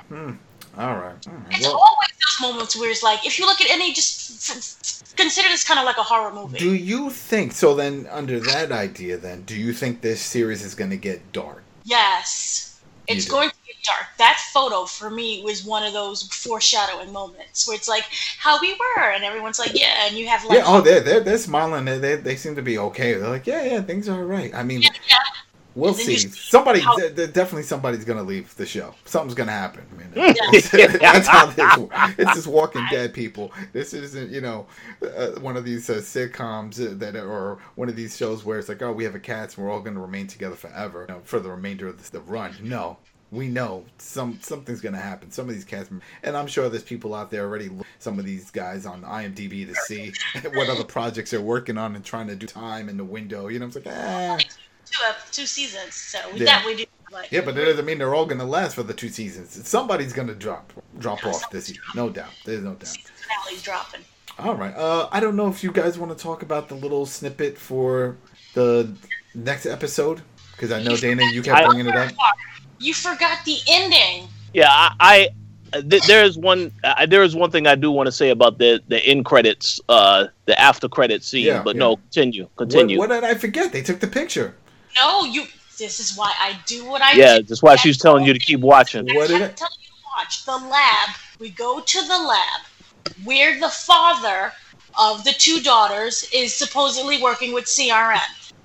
Hmm. All right. All right. It's Well, always those moments where it's like, if you look at any, just f- f- consider this kind of like a horror movie. do you think so? Then under that idea, then do you think this series is going to get dark? yes, it's do. going to get dark. That photo for me was one of those foreshadowing moments where it's like how we were, and everyone's like, yeah, and you have like, yeah. Oh, they're they're, they're smiling. They, they they seem to be okay. They're like, yeah, yeah, things are all right. I mean, yeah, we'll see. Somebody, how- th- th- definitely somebody's going to leave the show. Something's going to happen. I mean, Yeah. *laughs* that's how this. works. It's just Walking Dead people. This isn't you know uh, one of these uh, sitcoms uh, that are, or one of these shows where it's like, oh, we have a cast and we're all going to remain together forever you know, for the remainder of the, the run. No. We know some something's gonna happen. Some of these cast members, and I'm sure there's people out there already. Some of these guys on IMDb to see *laughs* what other projects they're working on and trying to do time in the window. You know, it's like ah, two ep- two seasons, so Yeah. that we do. Like, yeah, but that doesn't mean they're all gonna last for the two seasons. Somebody's gonna drop drop off this year, no doubt. There's no doubt. season finale's dropping. All right. Uh, I don't know if you guys want to talk about the little snippet for the next episode because I know Dana, you kept bringing it up. You forgot the ending. Yeah, I, I th- there is one uh, there is one thing I do want to say about the the end credits, uh, the after credit scene. Yeah, but yeah. no, continue, continue. what did I forget? They took the picture. No, you. This is why I do what I yeah, do. that's why she's telling you to keep watching. What did I'm it? telling you to watch the lab. We go to the lab where the father of the two daughters is supposedly working with CRM.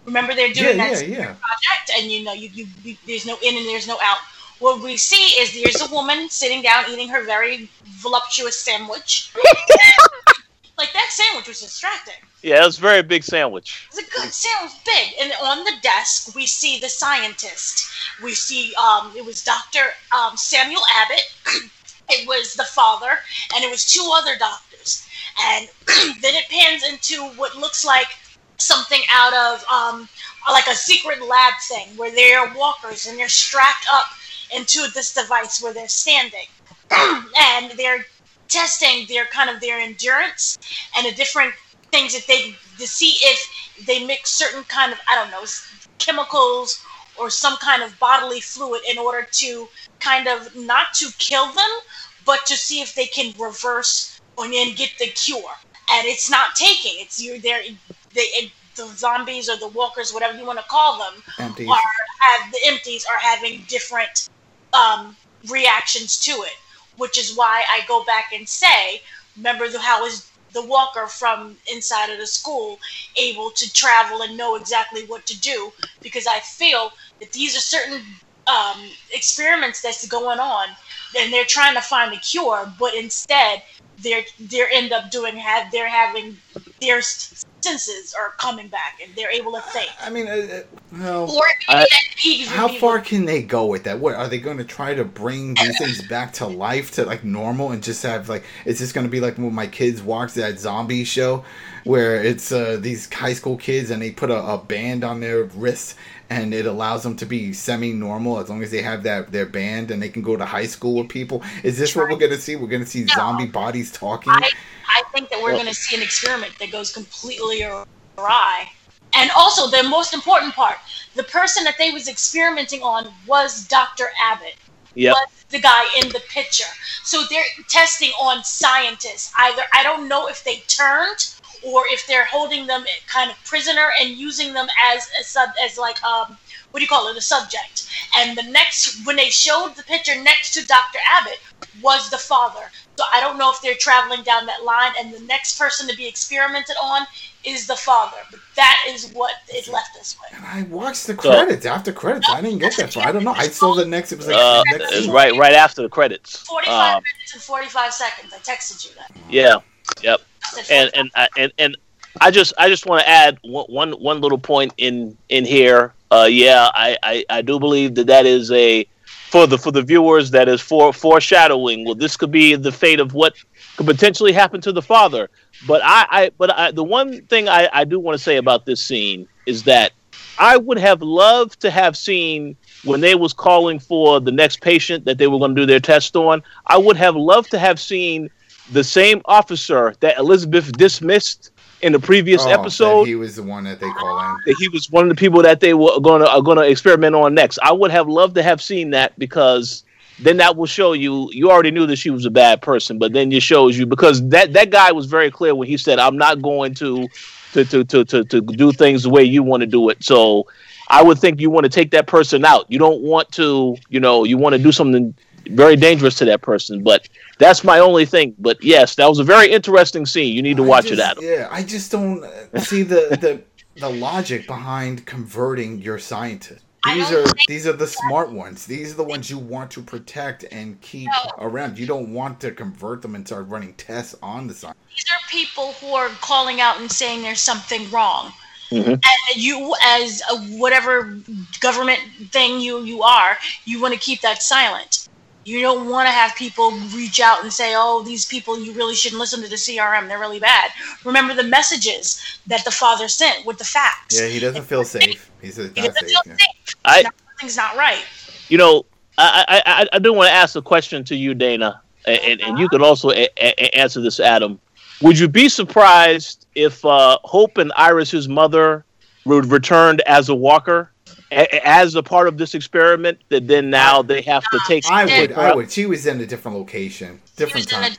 Remember, they're doing yeah, that yeah. project, and you know, you, you, you there's no in and there's no out. What we see is there's a woman sitting down eating her very voluptuous sandwich. *laughs* like that sandwich was distracting. Yeah, it's a very big sandwich. It's a good sandwich, big. And on the desk, we see the scientist. We see um, it was Dr. Um, Samuel Abbott. *clears throat* it was the father, and it was two other doctors. And *clears throat* then it pans into what looks like something out of um, like a secret lab thing where they're walkers and they're strapped up into this device where they're standing. *clears throat* and they're testing their kind of their endurance and the different things that they to see if they mix certain kind of I don't know chemicals or some kind of bodily fluid in order to kind of not to kill them, but to see if they can reverse and then get the cure. And it's not taking. It's you're there. They the zombies or the walkers, whatever you want to call them, Empties. are have the empties are having different um, reactions to it, which is why I go back and say, remember the, how is the walker from inside of the school able to travel and know exactly what to do? Because I feel that these are certain um, experiments that's going on, and they're trying to find a cure, but instead they're they're end up doing have they're having their senses are coming back and they're able to think. I mean, uh, uh, well, Or maybe I- that how far can they go with that? What are they going to try to bring these things back to life to like normal and just have like? Is this going to be like when my kids watch that zombie show, where it's uh, these high school kids and they put a, a band on their wrists and it allows them to be semi-normal as long as they have that their band and they can go to high school with people? Is this what we're going to see? We're going to see No. zombie bodies talking. I, I think that we're going to see an experiment that goes completely awry. And also, the most important part, the person that they was experimenting on was Dr. Abbott. Yep. Was the guy in the picture. So they're testing on scientists. Either I don't know if they turned or if they're holding them kind of prisoner and using them as a sub as like um what do you call it a subject. And the next when they showed the picture next to Dr. Abbott was the father. So I don't know if they're traveling down that line, and the next person to be experimented on is the father. But that is what it left us with. And I watched the So- credits after credits. I didn't get that far. I don't know. I saw the next. It was like Uh, the next it's right right after the credits. 45 Um, minutes and 45 seconds. I texted you that. yeah, yep. And and I- and and I just I just want to add one, one one little point in in here. Uh, yeah, I, I I do believe that that is a for the for the viewers that is for foreshadowing. Well, this could be the fate of what could potentially happen to the father. But I, I but I, the one thing I, I do want to say about this scene is that I would have loved to have seen when they was calling for the next patient that they were going to do their test on. I would have loved to have seen the same officer that Elizabeth dismissed in the previous Oh, episode. He was the one that they call in. that he was one of the people that they were going to are going to experiment on next. I would have loved to have seen that because then that will show you you already knew that she was a bad person, but then it shows you because that that guy was very clear when he said, "I'm not going to to to to to, to do things the way you want to do it." So I would think you want to take that person out. You don't want to, you know, you want to do something very dangerous to that person. But that's my only thing. But yes, that was a very interesting scene. You need to I watch just- it, Adam. Yeah, I just don't uh, see the the the logic behind converting your scientists. These are these are the smart ones. These are the ones you want to protect and keep No. around. You don't want to convert them and start running tests on the science. These are people who are calling out and saying there's something wrong. Mhm. And you, as a, whatever government thing you, you are, you want to keep that silent. You don't want to have people reach out and say, oh, these people, you really shouldn't listen to the CRM. They're really bad. Remember the messages that the father sent with the facts. Yeah, he doesn't feel safe. He says He not doesn't safe. feel yeah. safe. I Something's not right. you know, I, I, I, I do want to ask a question to you, Dana, and, and, and you could also a, a, answer this, Adam. Would you be surprised if uh, Hope and Iris's mother would returned as a walker, a, as a part of this experiment? That then now they have to take. I would. I would. She was in a different location, He different was in a time. different,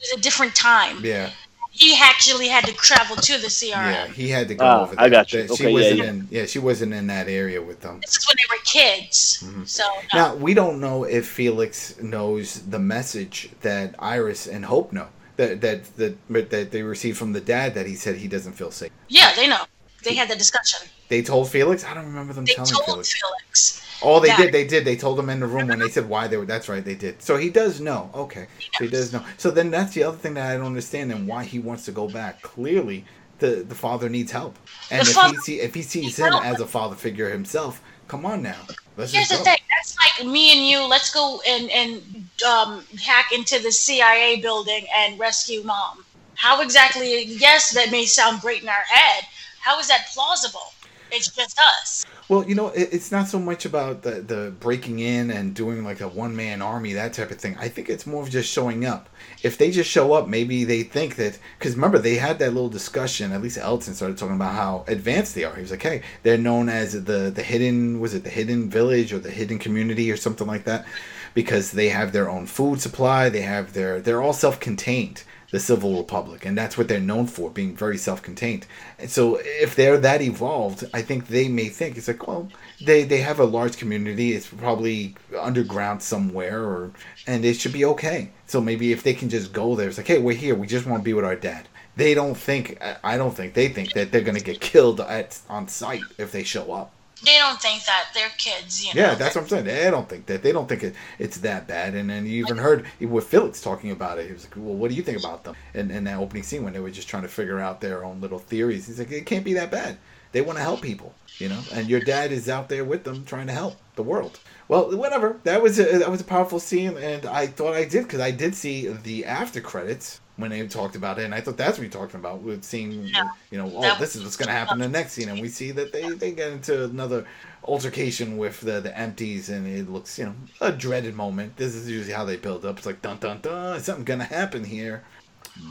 it was a different time. Yeah, He actually had to travel to the CRM. yeah. He had to go Ah, over there. I got you. She Okay, yeah, wasn't yeah. in. Yeah, she wasn't in that area with them. This is when they were kids. Mhm. So no. Now we don't know if Felix knows the message that Iris and Hope know that that that that they received from the dad that he said he doesn't feel safe. yeah, they know. They had the discussion. They told Felix. I don't remember them They telling told Felix. Felix. Oh, they that- did. They did. They told him in the room when they said why they were. That's right. They did. So he does know. Okay, so he does know. So then that's the other thing that I don't understand and why he wants to go back. Clearly, the the father needs help, and The if father he see if he sees him help. as a father figure himself, come on now, let's Here's the thing. That's like me and you. Let's go and and um, hack into the CIA building and rescue mom. How exactly? Yes, that may sound great in our head. How is that plausible? It's just us. Well, you know, it, it's not so much about the, the breaking in and doing like a one man army, that type of thing. I think it's more of just showing up. If they just show up, maybe they think that. Because remember, they had that little discussion. At least Elton started talking about how advanced they are. He was like, hey, they're known as the, the hidden, was it the hidden village or the hidden community or something like that? because they have their own food supply. They have their they're all self-contained. The Civic Republic, and that's what they're known for, being very self-contained. And so, if they're that evolved, I think they may think it's like, well, they they have a large community. It's probably underground somewhere, or and it should be okay. So maybe if they can just go there, it's like, hey, we're here. We just want to be with our dad. They don't think. I don't think they think that they're gonna get killed at on site if they show up. They don't think that they're kids, you know. Yeah, that's what I'm saying. They don't think that. They don't think it, it's that bad. And then you even heard with Felix talking about it. He was like, "Well, what do you think about them?" And in that opening scene when they were just trying to figure out their own little theories, he's like, "It can't be that bad. They want to help people, you know. And your dad is out there with them trying to help the world." Well, whatever. That was a, that was a powerful scene, and I thought I did because I did see the after credits when they talked about it, and I thought that's what you're talking about with seeing, Yeah. you know, oh, this is what's going to happen in the next scene, and we see that they they get into another altercation with the the empties, and it looks, you know, a dreaded moment. This is usually how they build up. It's like dun dun dun, something going to happen here,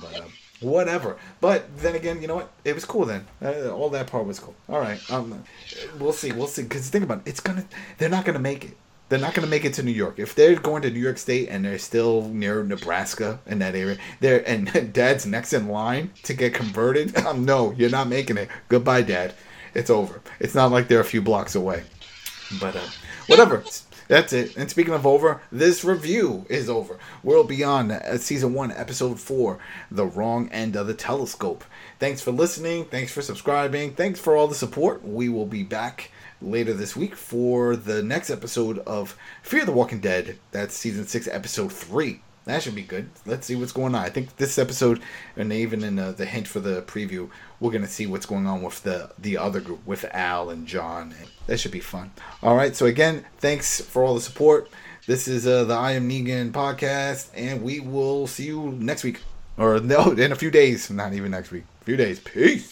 but. Uh, Whatever, but then again, you know what? It was cool then. Uh, all that part was cool. All right, um, we'll see, we'll see. Because think about it, it's gonna. They're not gonna make it. They're not going to make it to New York. If they're going to New York State and they're still near Nebraska in that area, they're and *laughs* Dad's next in line to get converted. *laughs* Um, no, you're not making it. Goodbye, Dad. It's over. It's not like they're a few blocks away. But uh, whatever. That's it. And speaking of over, this review is over. World Beyond, uh, Season 1, Episode 4, The Wrong End of the Telescope. Thanks for listening. Thanks for subscribing. Thanks for all the support. We will be back later this week for the next episode of Fear the Walking Dead. That's Season 6, Episode 3. That should be good. Let's see what's going on. I think this episode, and even in uh, the hint for the preview, we're gonna see what's going on with the the other group with Al and John. That should be fun. All right. So again, thanks for all the support. This is uh, the I Am Negan podcast, and we will see you next week, or no, in a few days. Not even next week. A few days. Peace.